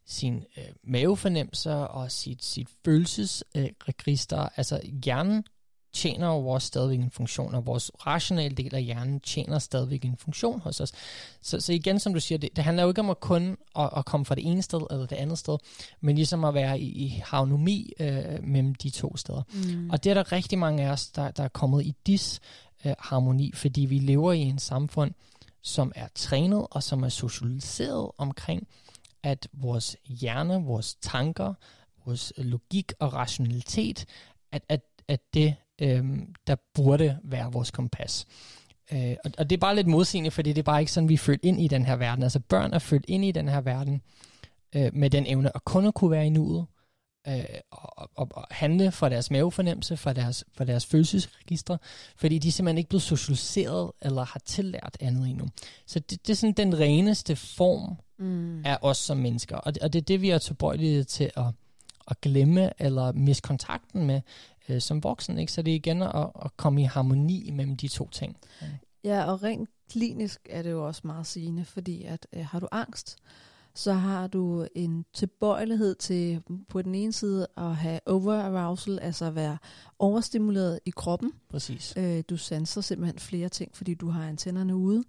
sin øh, mavefornemmelser og sit, sit følelsesregister, øh, altså hjernen tjener jo vores stadigvæk en funktion, og vores rationale del af hjernen tjener stadigvæk en funktion hos os. Så, så igen, som du siger, det, det handler jo ikke om at kun at, at komme fra det ene sted eller det andet sted, men ligesom at være i, i harmoni øh, mellem de to steder. Mm. Og det er der rigtig mange af os, der, der er kommet i dis øh, harmoni, fordi vi lever i en samfund, som er trænet og som er socialiseret omkring, at vores hjerne, vores tanker, vores logik og rationalitet, at, at, at det øh, der burde være vores kompas. Øh, og, og det er bare lidt modsigende, fordi det er bare ikke sådan, vi er født ind i den her verden. Altså børn er født ind i den her verden øh, med den evne at kun at kunne være i nuet, øh, og, og, og handle for deres mavefornemmelse, for deres, for deres følelsesregister, fordi de er simpelthen ikke blevet socialiseret eller har tillært andet endnu. Så det, det er sådan den reneste form mm. af os som mennesker, og det, og det er det, vi er tilbøjelige til at, at glemme eller miste kontakten med, øh, som voksen. Ikke? Så det er igen at, at komme i harmoni mellem de to ting. Ja, og rent klinisk er det jo også meget sigende, fordi at øh, har du angst, så har du en tilbøjelighed til på den ene side at have overarousal, altså at være overstimuleret i kroppen. Præcis. Øh, du sanser simpelthen flere ting, fordi du har antennerne ude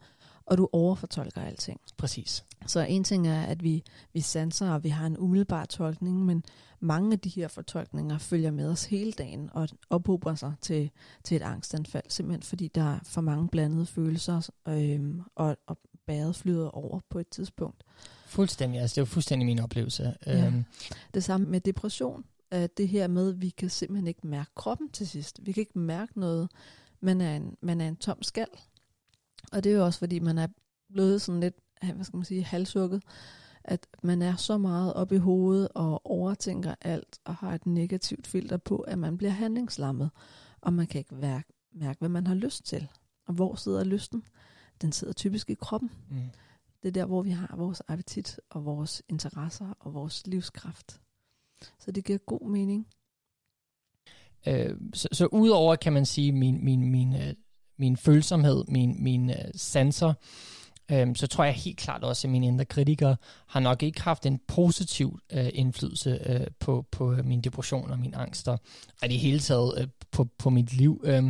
og du overfortolker alting. Præcis. Så en ting er, at vi, vi sanser, og vi har en umiddelbar tolkning, men mange af de her fortolkninger følger med os hele dagen og ophober sig til, til et angstanfald, simpelthen fordi der er for mange blandede følelser, øhm, og, og bæret flyder over på et tidspunkt. Fuldstændig, altså det er jo fuldstændig min oplevelse. Ja. Øhm. Det samme med depression, at det her med, at vi kan simpelthen ikke mærke kroppen til sidst. Vi kan ikke mærke noget. Man er en, man er en tom skal. Og det er jo også, fordi man er blevet sådan lidt, hvad skal man sige, halsukket, at man er så meget op i hovedet og overtænker alt og har et negativt filter på, at man bliver handlingslammet, og man kan ikke mærke, mærke hvad man har lyst til. Og hvor sidder lysten? Den sidder typisk i kroppen. Mm. Det er der, hvor vi har vores appetit og vores interesser og vores livskraft. Så det giver god mening. Øh, så, så udover, kan man sige, min, min, min øh, min følsomhed, min, min uh, sanser, øhm, så tror jeg helt klart også, at mine indre kritikere har nok ikke haft en positiv øh, indflydelse øh, på, på øh, min depression og min angst, og i det hele taget øh, på, på mit liv. Øh,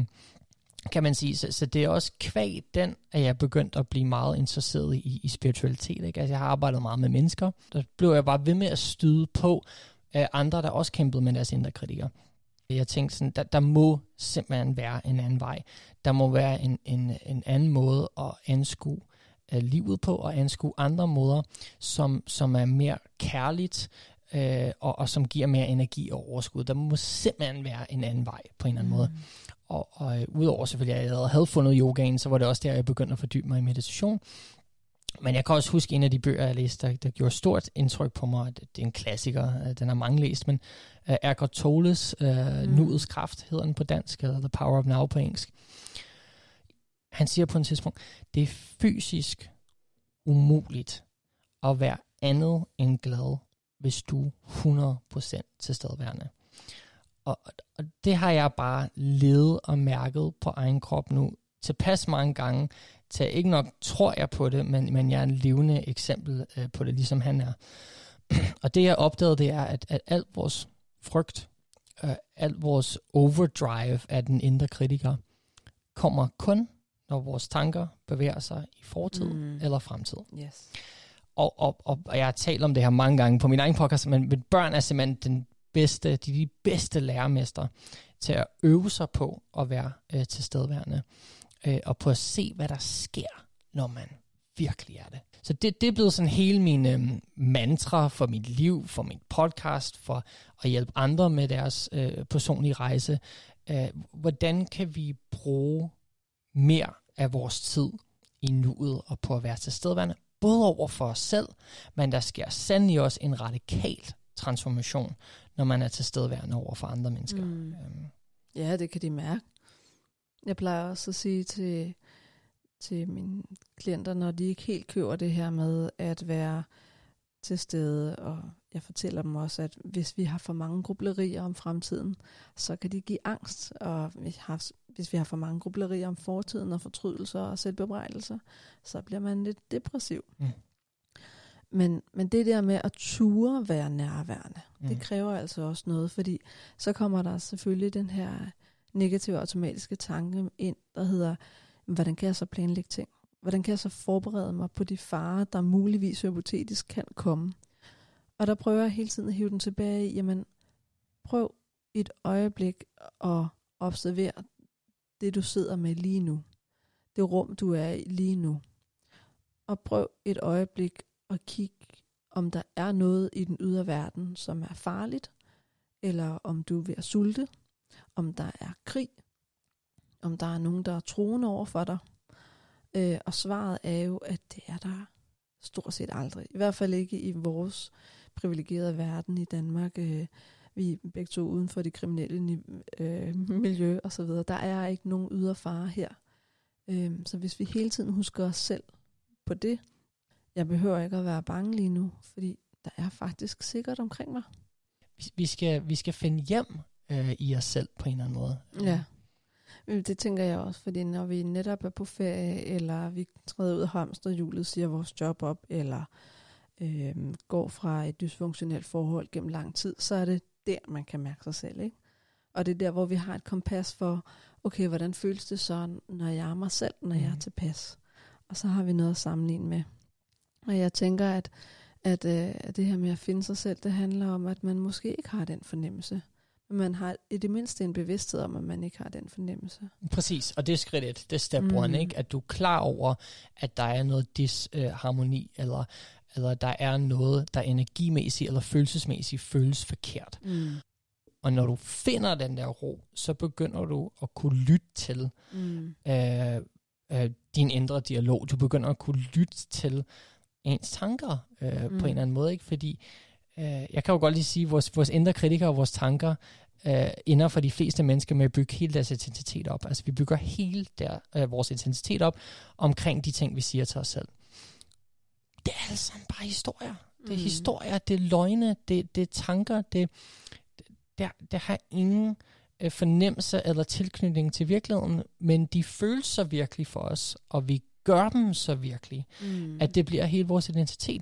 kan man sige. Så, så det er også kvæg den, at jeg er begyndt at blive meget interesseret i, i spiritualitet. Ikke? Altså, jeg har arbejdet meget med mennesker. Der blev jeg bare ved med at støde på øh, andre, der også kæmpede med deres indre kritikere. Jeg tænkte sådan, der, der må simpelthen være en anden vej. Der må være en, en, en anden måde at anskue uh, livet på, og anskue andre måder, som, som er mere kærligt, uh, og, og som giver mere energi og overskud. Der må simpelthen være en anden vej på en eller anden mm. måde. Og, og øh, udover selvfølgelig, at jeg havde fundet yogaen, så var det også der, jeg begyndte at fordybe mig i meditation. Men jeg kan også huske en af de bøger, jeg læste, der, der gjorde stort indtryk på mig. Det, det er en klassiker, øh, den har mange læst, men uh, Eckhart Tolles uh, mm. Nuets Kraft hedder den på dansk, eller The Power of Now på engelsk. Han siger på et tidspunkt, det er fysisk umuligt at være andet end glad, hvis du er 100% tilstedeværende. Og, og det har jeg bare levet og mærket på egen krop nu tilpas mange gange, til ikke nok tror jeg på det, men, men jeg er en levende eksempel øh, på det, ligesom han er. og det jeg opdagede, det er, at, at alt vores frygt, øh, alt vores overdrive af den indre kritiker, kommer kun, når vores tanker bevæger sig i fortid mm. eller fremtid. Yes. Og, og, og, og jeg har talt om det her mange gange på min egen podcast, men, men børn er simpelthen den bedste, de, de bedste lærermester til at øve sig på at være øh, tilstedeværende, øh, og på at se, hvad der sker, når man virkelig er det. Så det, det er blevet sådan hele min øh, mantra for mit liv, for min podcast, for at hjælpe andre med deres øh, personlige rejse. Øh, hvordan kan vi bruge mere af vores tid i nuet og på at være tilstedeværende, både over for os selv, men der sker sandelig også en radikal transformation, når man er til stedværende over for andre mennesker. Mm. Øhm. Ja, det kan de mærke. Jeg plejer også at sige til, til mine klienter, når de ikke helt køber det her med at være til stede, og jeg fortæller dem også, at hvis vi har for mange grublerier om fremtiden, så kan de give angst, og hvis vi har for mange grublerier om fortiden og fortrydelser og selvbebrejdelser, så bliver man lidt depressiv. Mm. Men, men det der med at ture være nærværende, mm. det kræver altså også noget, fordi så kommer der selvfølgelig den her negative automatiske tanke ind, der hedder, hvordan kan jeg så planlægge ting? Hvordan kan jeg så forberede mig på de farer, der muligvis hypotetisk kan komme? Og der prøver jeg hele tiden at hive den tilbage i, jamen prøv et øjeblik at observere det, du sidder med lige nu. Det rum, du er i lige nu. Og prøv et øjeblik at kigge, om der er noget i den ydre verden, som er farligt, eller om du er ved at sulte, om der er krig, om der er nogen, der er troende over for dig. Øh, og svaret er jo, at det er der stort set aldrig. I hvert fald ikke i vores privilegerede verden i Danmark. Øh, vi er begge to uden for det kriminelle øh, miljø og så videre. Der er ikke nogen ydre fare her. Øh, så hvis vi hele tiden husker os selv på det, jeg behøver ikke at være bange lige nu, fordi der er faktisk sikkert omkring mig. Vi skal, vi skal finde hjem øh, i os selv på en eller anden måde. Ja, det tænker jeg også, fordi når vi netop er på ferie, eller vi træder ud af hamsterhjulet, siger vores job op, eller øh, går fra et dysfunktionelt forhold gennem lang tid, så er det der, man kan mærke sig selv. Ikke? Og det er der, hvor vi har et kompas for, okay, hvordan føles det så, når jeg er mig selv, når mm. jeg er mhm. tilpas? Og så har vi noget at sammenligne med. Og jeg tænker, at, at, øh, at det her med at finde sig selv, det handler om, at man måske ikke har den fornemmelse. Man har i det mindste en bevidsthed om, at man ikke har den fornemmelse. Præcis, og det er skridt et, det er step mm. one, ikke? At du er klar over, at der er noget disharmoni, øh, eller, eller der er noget, der energimæssigt eller følelsesmæssigt føles forkert. Mm. Og når du finder den der ro, så begynder du at kunne lytte til mm. øh, øh, din indre dialog. Du begynder at kunne lytte til ens tanker øh, mm. på en mm. eller anden måde. Ikke? Fordi øh, jeg kan jo godt lige sige, at vores, vores indre kritikere og vores tanker øh, ender for de fleste mennesker med at bygge hele deres identitet op. Altså vi bygger hele der, øh, vores identitet op omkring de ting, vi siger til os selv. Det er alt sammen bare historier. Det er mm. historier, det er løgne, det, det er tanker, det, det, det har ingen fornemmelse eller tilknytning til virkeligheden, men de føles så virkelig for os, og vi gør dem så virkelig, Mm. at det bliver hele vores identitet.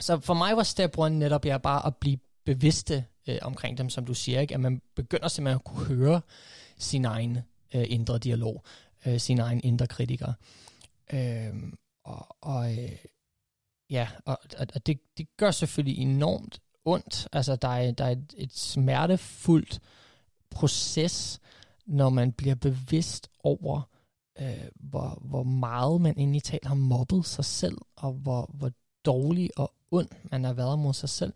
Så for mig var step one netop ja, bare at blive bevidste øh, omkring dem, som du siger, ikke? at man begynder simpelthen at kunne høre sin egen øh, indre dialog, øh, sin egen indre kritiker. Øh, og og øh, ja, og, og, og det, det gør selvfølgelig enormt ondt. Altså, der er, der er et, et smertefuldt proces, når man bliver bevidst over, øh, hvor, hvor meget man egentlig talt har mobbet sig selv, og hvor, hvor dårlig og ond man har været mod sig selv.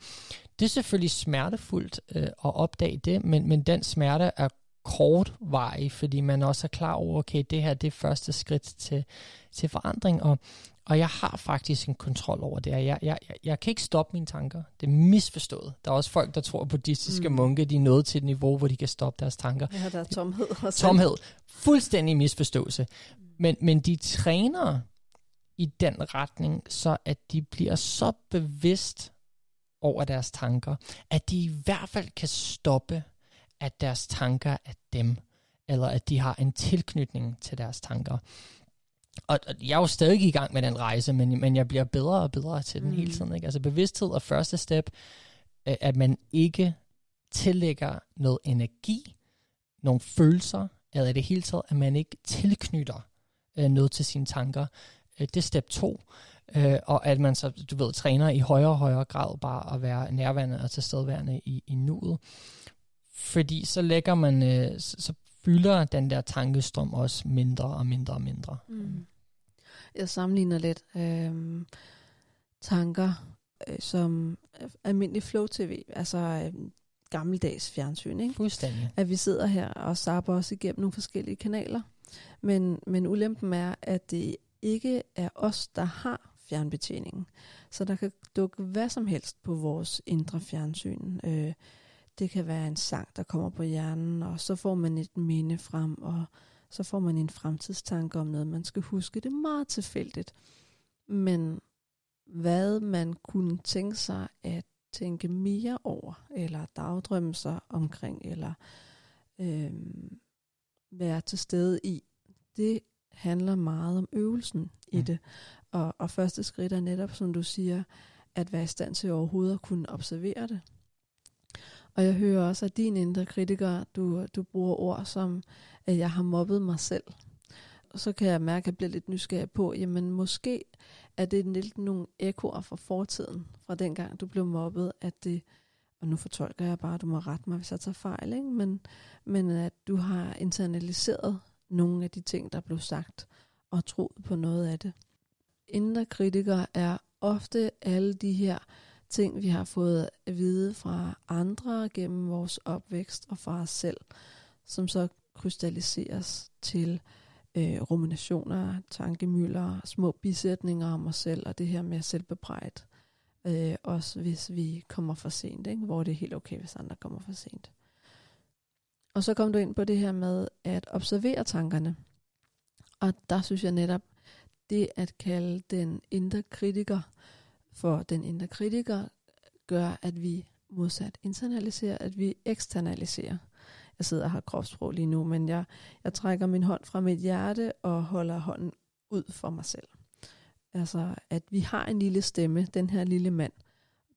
Det er selvfølgelig smertefuldt øh, at opdage det, men, men den smerte er kortvarig, fordi man også er klar over, okay, det her det er første skridt til, til forandring, og, og jeg har faktisk en kontrol over det her. Jeg, jeg, jeg, jeg kan ikke stoppe mine tanker. Det er misforstået. Der er også folk, der tror, at buddhistiske Mm. munke, de er nået til et niveau, hvor de kan stoppe deres tanker. Ja, der er tomhed. Også. Tomhed. Fuldstændig misforståelse. Men, men de træner i den retning, så at de bliver så bevidst over deres tanker, at de i hvert fald kan stoppe, at deres tanker er dem, eller at de har en tilknytning til deres tanker. Og, og jeg er jo stadig i gang med den rejse, men, men jeg bliver bedre og bedre til den Mm. hele tiden. Ikke? Altså bevidsthed er første step, at man ikke tillægger noget energi, nogle følelser, eller i det hele taget, at man ikke tilknytter øh, noget til sine tanker. Øh, det er step to. Øh, og at man så, du ved, træner i højere og højere grad bare at være nærværende og tilstedeværende i, i nuet. Fordi så lægger man, øh, så, så fylder den der tankestrøm også mindre og mindre og mindre. Mm. Jeg sammenligner lidt øh, tanker øh, som almindelig flow-tv, altså øh, gammeldags fjernsyn, ikke? Fuldstændig. at vi sidder her og sapper os igennem nogle forskellige kanaler. Men, men ulempen er, at det ikke er os, der har fjernbetjeningen. Så der kan dukke hvad som helst på vores indre fjernsyn. Øh, det kan være en sang, der kommer på hjernen, og så får man et minde frem, og så får man en fremtidstanke om noget, man skal huske. Det er meget tilfældigt. Men hvad man kunne tænke sig at tænke mere over, eller dagdrømme sig omkring, eller øh, være til stede i, det handler meget om øvelsen i Mm. det. Og, og første skridt er netop, som du siger, at være i stand til overhovedet at kunne observere det. Og jeg hører også, at din indre kritiker, du, du bruger ord som, at jeg har mobbet mig selv. Og så kan jeg mærke, at jeg bliver lidt nysgerrig på, jamen måske er det lidt nogle ekoer fra fortiden, fra dengang du blev mobbet, at det, og nu fortolker jeg bare, du må rette mig, hvis jeg tager fejl, ikke? Men, men at du har internaliseret nogle af de ting, der blev sagt, og troet på noget af det. Indre kritikere er ofte alle de her ting, vi har fået at vide fra andre gennem vores opvækst og fra os selv, som så krystalliseres til øh, ruminationer, tankemøller, små bisætninger om os selv, og det her med selvbebrejde. Øh, også hvis vi kommer for sent, ikke? hvor det er helt okay, hvis andre kommer for sent. Og så kom du ind på det her med at observere tankerne. Og der synes jeg netop, det at kalde den indre kritiker for den indre kritiker, gør, at vi modsat internaliserer, at vi eksternaliserer. Jeg sidder og har kropssprog lige nu, men jeg, jeg trækker min hånd fra mit hjerte og holder hånden ud for mig selv. Altså, at vi har en lille stemme, den her lille mand,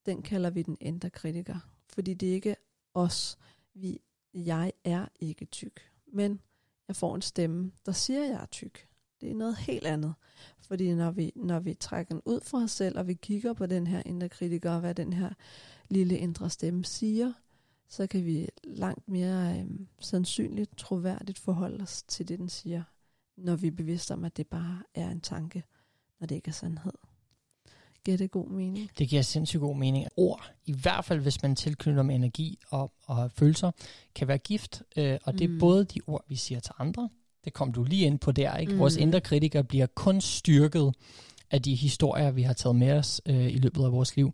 den kalder vi den indre kritiker. Fordi det er ikke os. Vi, jeg er ikke tyk. Men jeg får en stemme, der siger, at jeg er tyk. Det er noget helt andet. Fordi når vi, når vi trækker den ud fra os selv, og vi kigger på den her indre kritiker, og hvad den her lille indre stemme siger, så kan vi langt mere øh, sandsynligt, troværdigt forholde os til det, den siger, når vi er bevidste om, at det bare er en tanke, når det ikke er sandhed. Giver det god mening? Det giver sindssygt god mening. Ord, i hvert fald hvis man tilknytter med energi og, og følelser, kan være gift. Øh, og det er Mm. både de ord, vi siger til andre. Det kom du lige ind på der. ikke? Vores Mm. indre kritiker bliver kun styrket af de historier, vi har taget med os øh, i løbet af vores liv.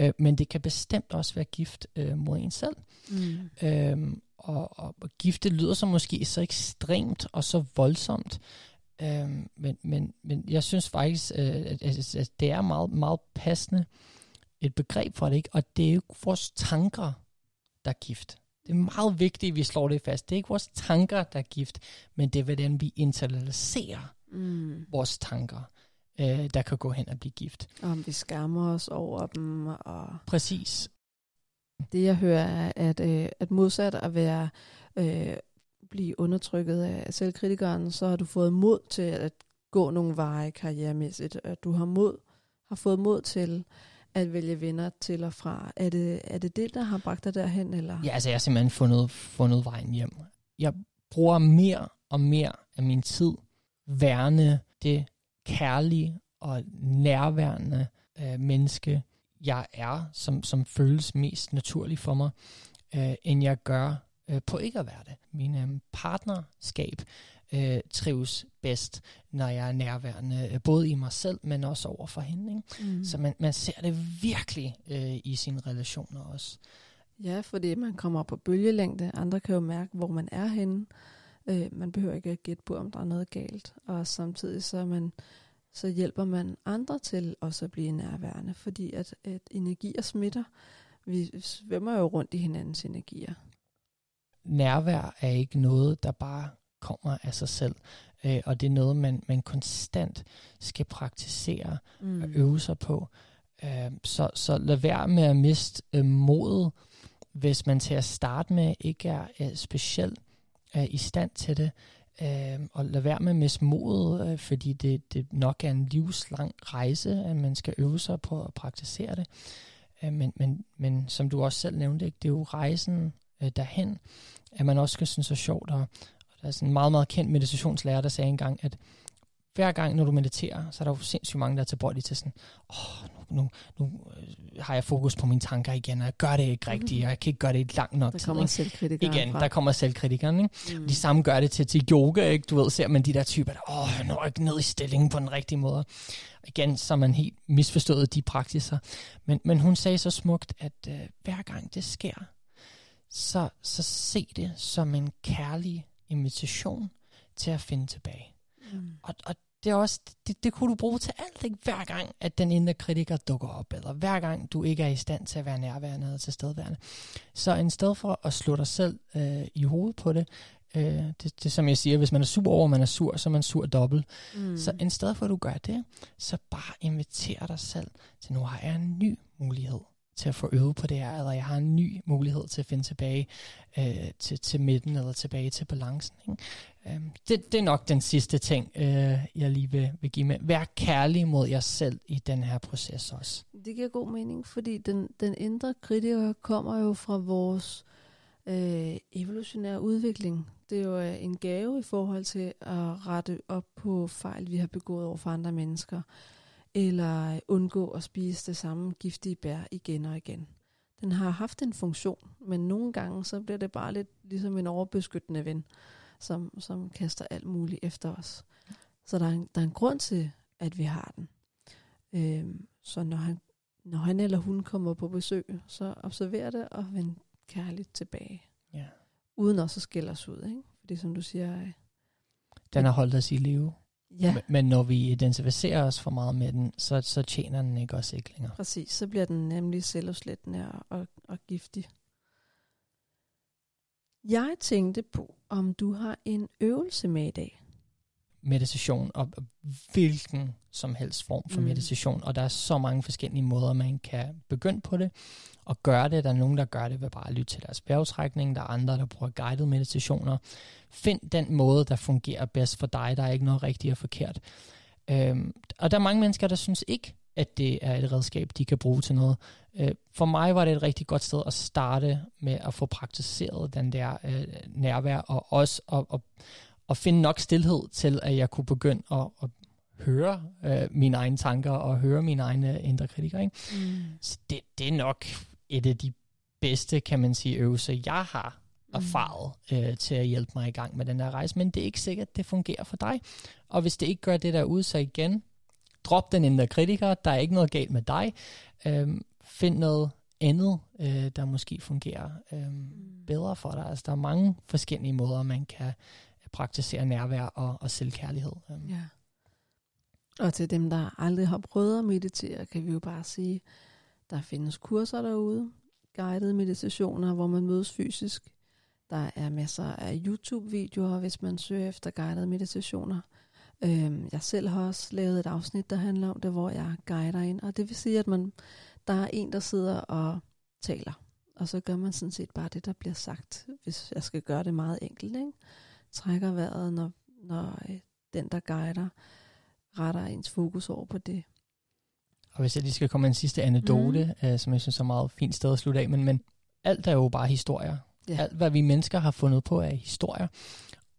Øh, men det kan bestemt også være gift øh, mod en selv. Mm. Øhm, og, og, og gifte lyder så måske så ekstremt og så voldsomt. Øhm, men, men, men jeg synes faktisk, øh, at, at, at det er meget, meget passende et begreb for det, ikke? Og det er jo vores tanker, der er gift. Det er meget vigtigt, at vi slår det fast. Det er ikke vores tanker, der er gift, men det er, hvordan vi internaliserer Mm. vores tanker, øh, der kan gå hen og blive gift. Og om vi skammer os over dem. Og Præcis. det jeg hører er, at, øh, at modsat at være øh, blive undertrykket af selvkritikeren, så har du fået mod til at gå nogle veje karrieremæssigt. At du har mod, har fået mod til at vælge venner til og fra. Er det, er det det, der har bragt dig derhen? Eller? Ja, altså jeg har simpelthen fundet, fundet vejen hjem. Jeg bruger mere og mere af min tid værende det kærlige og nærværende øh, menneske, jeg er, som, som føles mest naturligt for mig, øh, end jeg gør øh, på ikke at være det. Min øh, partnerskab øh, trives bedst, når jeg er nærværende, øh, både i mig selv, men også over for hende. Ikke? Mm. Så man, man ser det virkelig øh, i sine relationer også. Ja, fordi man kommer på bølgelængde. Andre kan jo mærke, hvor man er henne. Øh, man behøver ikke at gætte på, om der er noget galt. Og samtidig så, er man, så hjælper man andre til også at blive nærværende, fordi at, at energier smitter. Vi svømmer jo rundt i hinandens energier. Nærvær er ikke noget, der bare kommer af sig selv, øh, og det er noget, man, man konstant skal praktisere Mm. og øve sig på. Øh, så, så lad være med at miste øh, modet, hvis man til at starte med ikke er øh, specielt øh, i stand til det. Øh, og lad være med at miste modet, øh, fordi det, det nok er en livslang rejse, at man skal øve sig på at praktisere det. Øh, men, men, men som du også selv nævnte, ikke, det er jo rejsen øh, derhen, at man også skal synes er sjovt. Og, og der er sådan en meget, meget kendt meditationslærer, der sagde engang, at hver gang, når du mediterer, så er der jo sindssygt mange, der er tilbøjelige til sådan, åh, nu, nu, nu øh, har jeg fokus på mine tanker igen, og jeg gør det ikke rigtigt, og jeg kan ikke gøre det i lang nok Der kommer selvkritikeren Igen, fra. der kommer selvkritikeren. Ikke? mm. De samme gør det til, til yoga, ikke? Du ved, ser man de der typer, der, åh, jeg når ikke ned i stillingen på den rigtige måde. Igen, så man helt misforstået de praksiser. Men, men hun sagde så smukt, at øh, hver gang det sker, så, så se det som en kærlig invitation til at finde tilbage. Mm. Og, og det, er også, det, det kunne du bruge til alt, ikke? Hver gang, at den indre kritiker dukker op, eller hver gang, du ikke er i stand til at være nærværende eller tilstedeværende. Så i stedet for at slå dig selv øh, i hovedet på det, øh, det, det som jeg siger, hvis man er sur over, man er sur, så er man sur dobbelt. Mm. Så i stedet for at du gør det, så bare inviter dig selv til, nu har jeg en ny mulighed til at få øvet på det her, eller jeg har en ny mulighed til at finde tilbage øh, til, til midten, eller tilbage til balancen. Ikke? Øh, det, det er nok den sidste ting, øh, jeg lige vil, vil give med. Vær kærlig mod jer selv i den her proces også. Det giver god mening, fordi den, den indre kritiker kommer jo fra vores øh, evolutionære udvikling. Det er jo øh, en gave i forhold til at rette op på fejl, vi har begået over for andre mennesker, eller undgå at spise det samme giftige bær igen og igen. Den har haft en funktion, men nogle gange så bliver det bare lidt ligesom en overbeskyttende ven, som, som kaster alt muligt efter os. Så der er en, der er en grund til, at vi har den. Øhm, så når han, når han eller hun kommer på besøg, så observer det og vend kærligt tilbage. Ja. Uden også at skælde os ud, ikke? Fordi som du siger, øh, Den har holdt os i live. Ja, Men- Men når vi identificerer os for meget med den, så, så tjener den ikke os ikke længere. præcis, så bliver den nemlig selvudslættende og, og, og giftig. Jeg tænkte på, om du har en øvelse med i dag. meditation, og hvilken som helst form for Mm. meditation. Og der er så mange forskellige måder, man kan begynde på det og gøre det. Der er nogen, der gør det ved bare at lytte til deres bjergtrækning. Der er andre, der bruger guided meditationer. Find den måde, der fungerer bedst for dig. Der er ikke noget rigtigt og forkert. Øhm, og der er mange mennesker, der synes ikke, at det er et redskab, de kan bruge til noget. Øh, for mig var det et rigtig godt sted at starte med at få praktiseret den der øh, nærvær, og også at, at, at finde nok stillhed til, at jeg kunne begynde at, at høre øh, mine egne tanker og høre mine egne indre kritikere. Ikke? Mm. Så det, det er nok et af de bedste, kan man sige, øvelser, jeg har erfaret øh, til at hjælpe mig i gang med den her rejse. Men det er ikke sikkert, at det fungerer for dig. Og hvis det ikke gør det der ud, så igen, drop den indre kritiker. Der er ikke noget galt med dig. Øhm, find noget andet, øh, der måske fungerer øhm, bedre for dig. Altså, der er mange forskellige måder, man kan praktisere nærvær og, og selvkærlighed. Øhm. Ja. Og til dem, der aldrig har prøvet at meditere, kan vi jo bare sige, der findes kurser derude, guidede meditationer, hvor man mødes fysisk. Der er masser af YouTube-videoer, hvis man søger efter guidede meditationer. Øhm, jeg selv har også lavet et afsnit, der handler om det, hvor jeg guider ind. Og det vil sige, at man, der er en, der sidder og taler. Og så gør man sådan set bare det, der bliver sagt, hvis jeg skal gøre det meget enkelt. Ikke? Trækker vejret, når, når øh, den, der guider, retter ens fokus over på det. Og hvis jeg lige skal komme med en sidste anekdote, mm. øh, som jeg synes er meget fint sted at slutte af, men, men alt er jo bare historier. Ja. Alt, hvad vi mennesker har fundet på, er historier.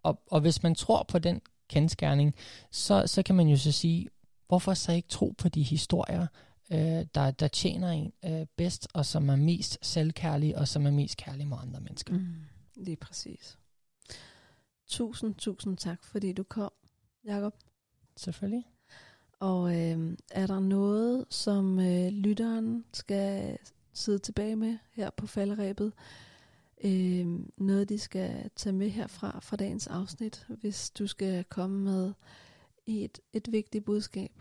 Og, og hvis man tror på den kendskærning, så, så kan man jo så sige, hvorfor så ikke tro på de historier, øh, der, der tjener en øh, bedst, og som er mest selvkærlige, og som er mest kærlige mod andre mennesker. Mm, lige præcis. Tusind, tusind tak, fordi du kom, Jakob. Selvfølgelig. Og øh, er der noget, som øh, lytteren skal sidde tilbage med her på falderæbet? Øh, noget, de skal tage med herfra fra dagens afsnit, hvis du skal komme med et, et vigtigt budskab?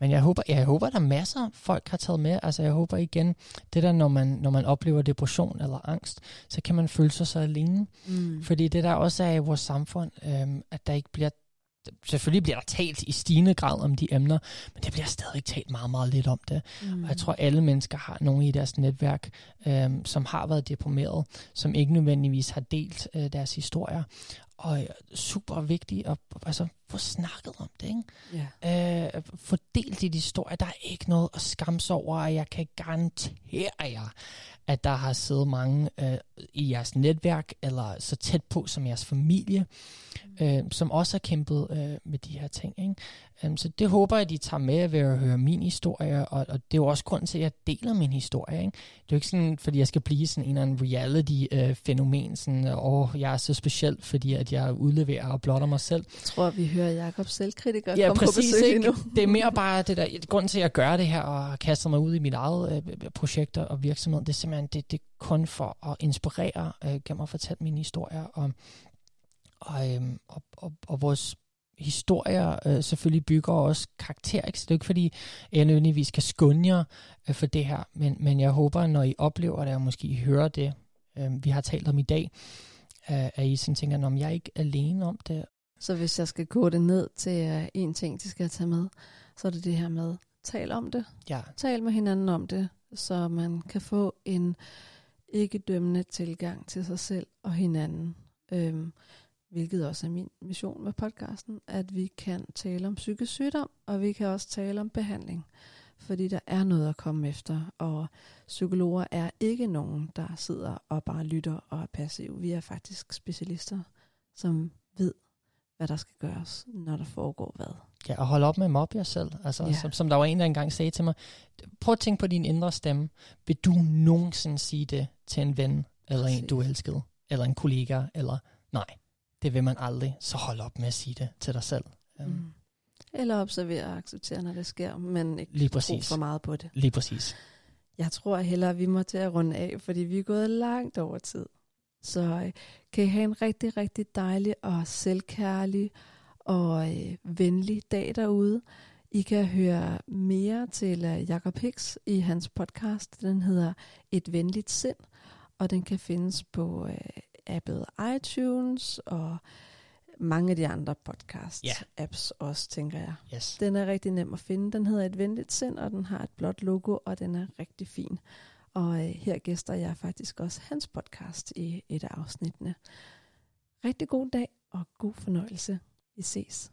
Men jeg håber, jeg håber, der er masser folk har taget med. Altså jeg håber igen, det der, når man, når man oplever depression eller angst, så kan man føle sig så alene. Mm. Fordi det der også er i vores samfund, øhm, at der ikke bliver selvfølgelig bliver der talt i stigende grad om de emner, men det bliver stadig talt meget, meget lidt om det. Mm. Og jeg tror, alle mennesker har nogen i deres netværk, øhm, som har været deprimeret, som ikke nødvendigvis har delt øh, deres historier. Og øh, super vigtigt at altså, få snakket om det. Ikke? Yeah. Øh, få delt dit historie. Der er ikke noget at skamme sig over, og jeg kan garantere jer, at der har siddet mange øh, i jeres netværk, eller så tæt på som jeres familie, øh, som også har kæmpet øh, med de her ting. Ikke? Um, så det håber jeg, de tager med ved at høre min historie, og, og det er jo også grund til, at jeg deler min historie. Ikke? Det er jo ikke sådan, fordi jeg skal blive sådan en eller anden reality-fænomen, sådan, og jeg er så speciel, fordi at jeg udleverer og blotter mig selv. Jeg tror, vi hører Jakob selvkritiker ja, komme præcis, på besøg ikke? det er mere bare det der, grund til, at jeg gør det her, og kaster mig ud i mit eget øh, projekter og virksomhed, det er simpelthen, det, det er kun for at inspirere øh, gennem at fortælle mine historier, og, og, øh, og, og, og vores historier øh, selvfølgelig bygger også karakter. Ikke? Så det er ikke fordi, jeg nødvendigvis kan skåne jer øh, for det her, men, men jeg håber, når I oplever det, og måske I hører det, øh, vi har talt om i dag, øh, at I sådan tænker, om jeg er ikke alene om det. Så hvis jeg skal gå det ned til uh, en ting, de skal tage med, så er det det her med, tal om det. Ja. Tal med hinanden om det, så man kan få en ikke dømmende tilgang til sig selv og hinanden. Øhm, hvilket også er min mission med podcasten, at vi kan tale om psykisk sygdom, og vi kan også tale om behandling. Fordi der er noget at komme efter, og psykologer er ikke nogen, der sidder og bare lytter og er passive. Vi er faktisk specialister, som ved, hvad der skal gøres, når der foregår hvad. Ja, og hold op med at mobbe jer selv. Altså, ja. som, som der var en, der engang sagde til mig, prøv at tænke på din indre stemme. Vil du nogensinde sige det til en ven, eller Præcis. en, du elskede, eller en kollega, eller nej det vil man aldrig, så hold op med at sige det til dig selv. Um. Mm. Eller observere og acceptere, når det sker, men ikke Lige præcis. for meget på det. Lige præcis. Jeg tror heller, at vi må til at runde af, fordi vi er gået langt over tid. Så øh, kan I have en rigtig, rigtig dejlig og selvkærlig og øh, venlig dag derude. I kan høre mere til uh, Jacob Hicks i hans podcast. Den hedder Et venligt sind, og den kan findes på øh, Apple iTunes og mange af de andre podcast-apps yeah. også, tænker jeg. Yes. Den er rigtig nem at finde. Den hedder Et venligt sind, og den har et blåt logo, og den er rigtig fin. Og øh, her gæster jeg faktisk også hans podcast i et af afsnittene. Rigtig god dag og god fornøjelse. Vi ses.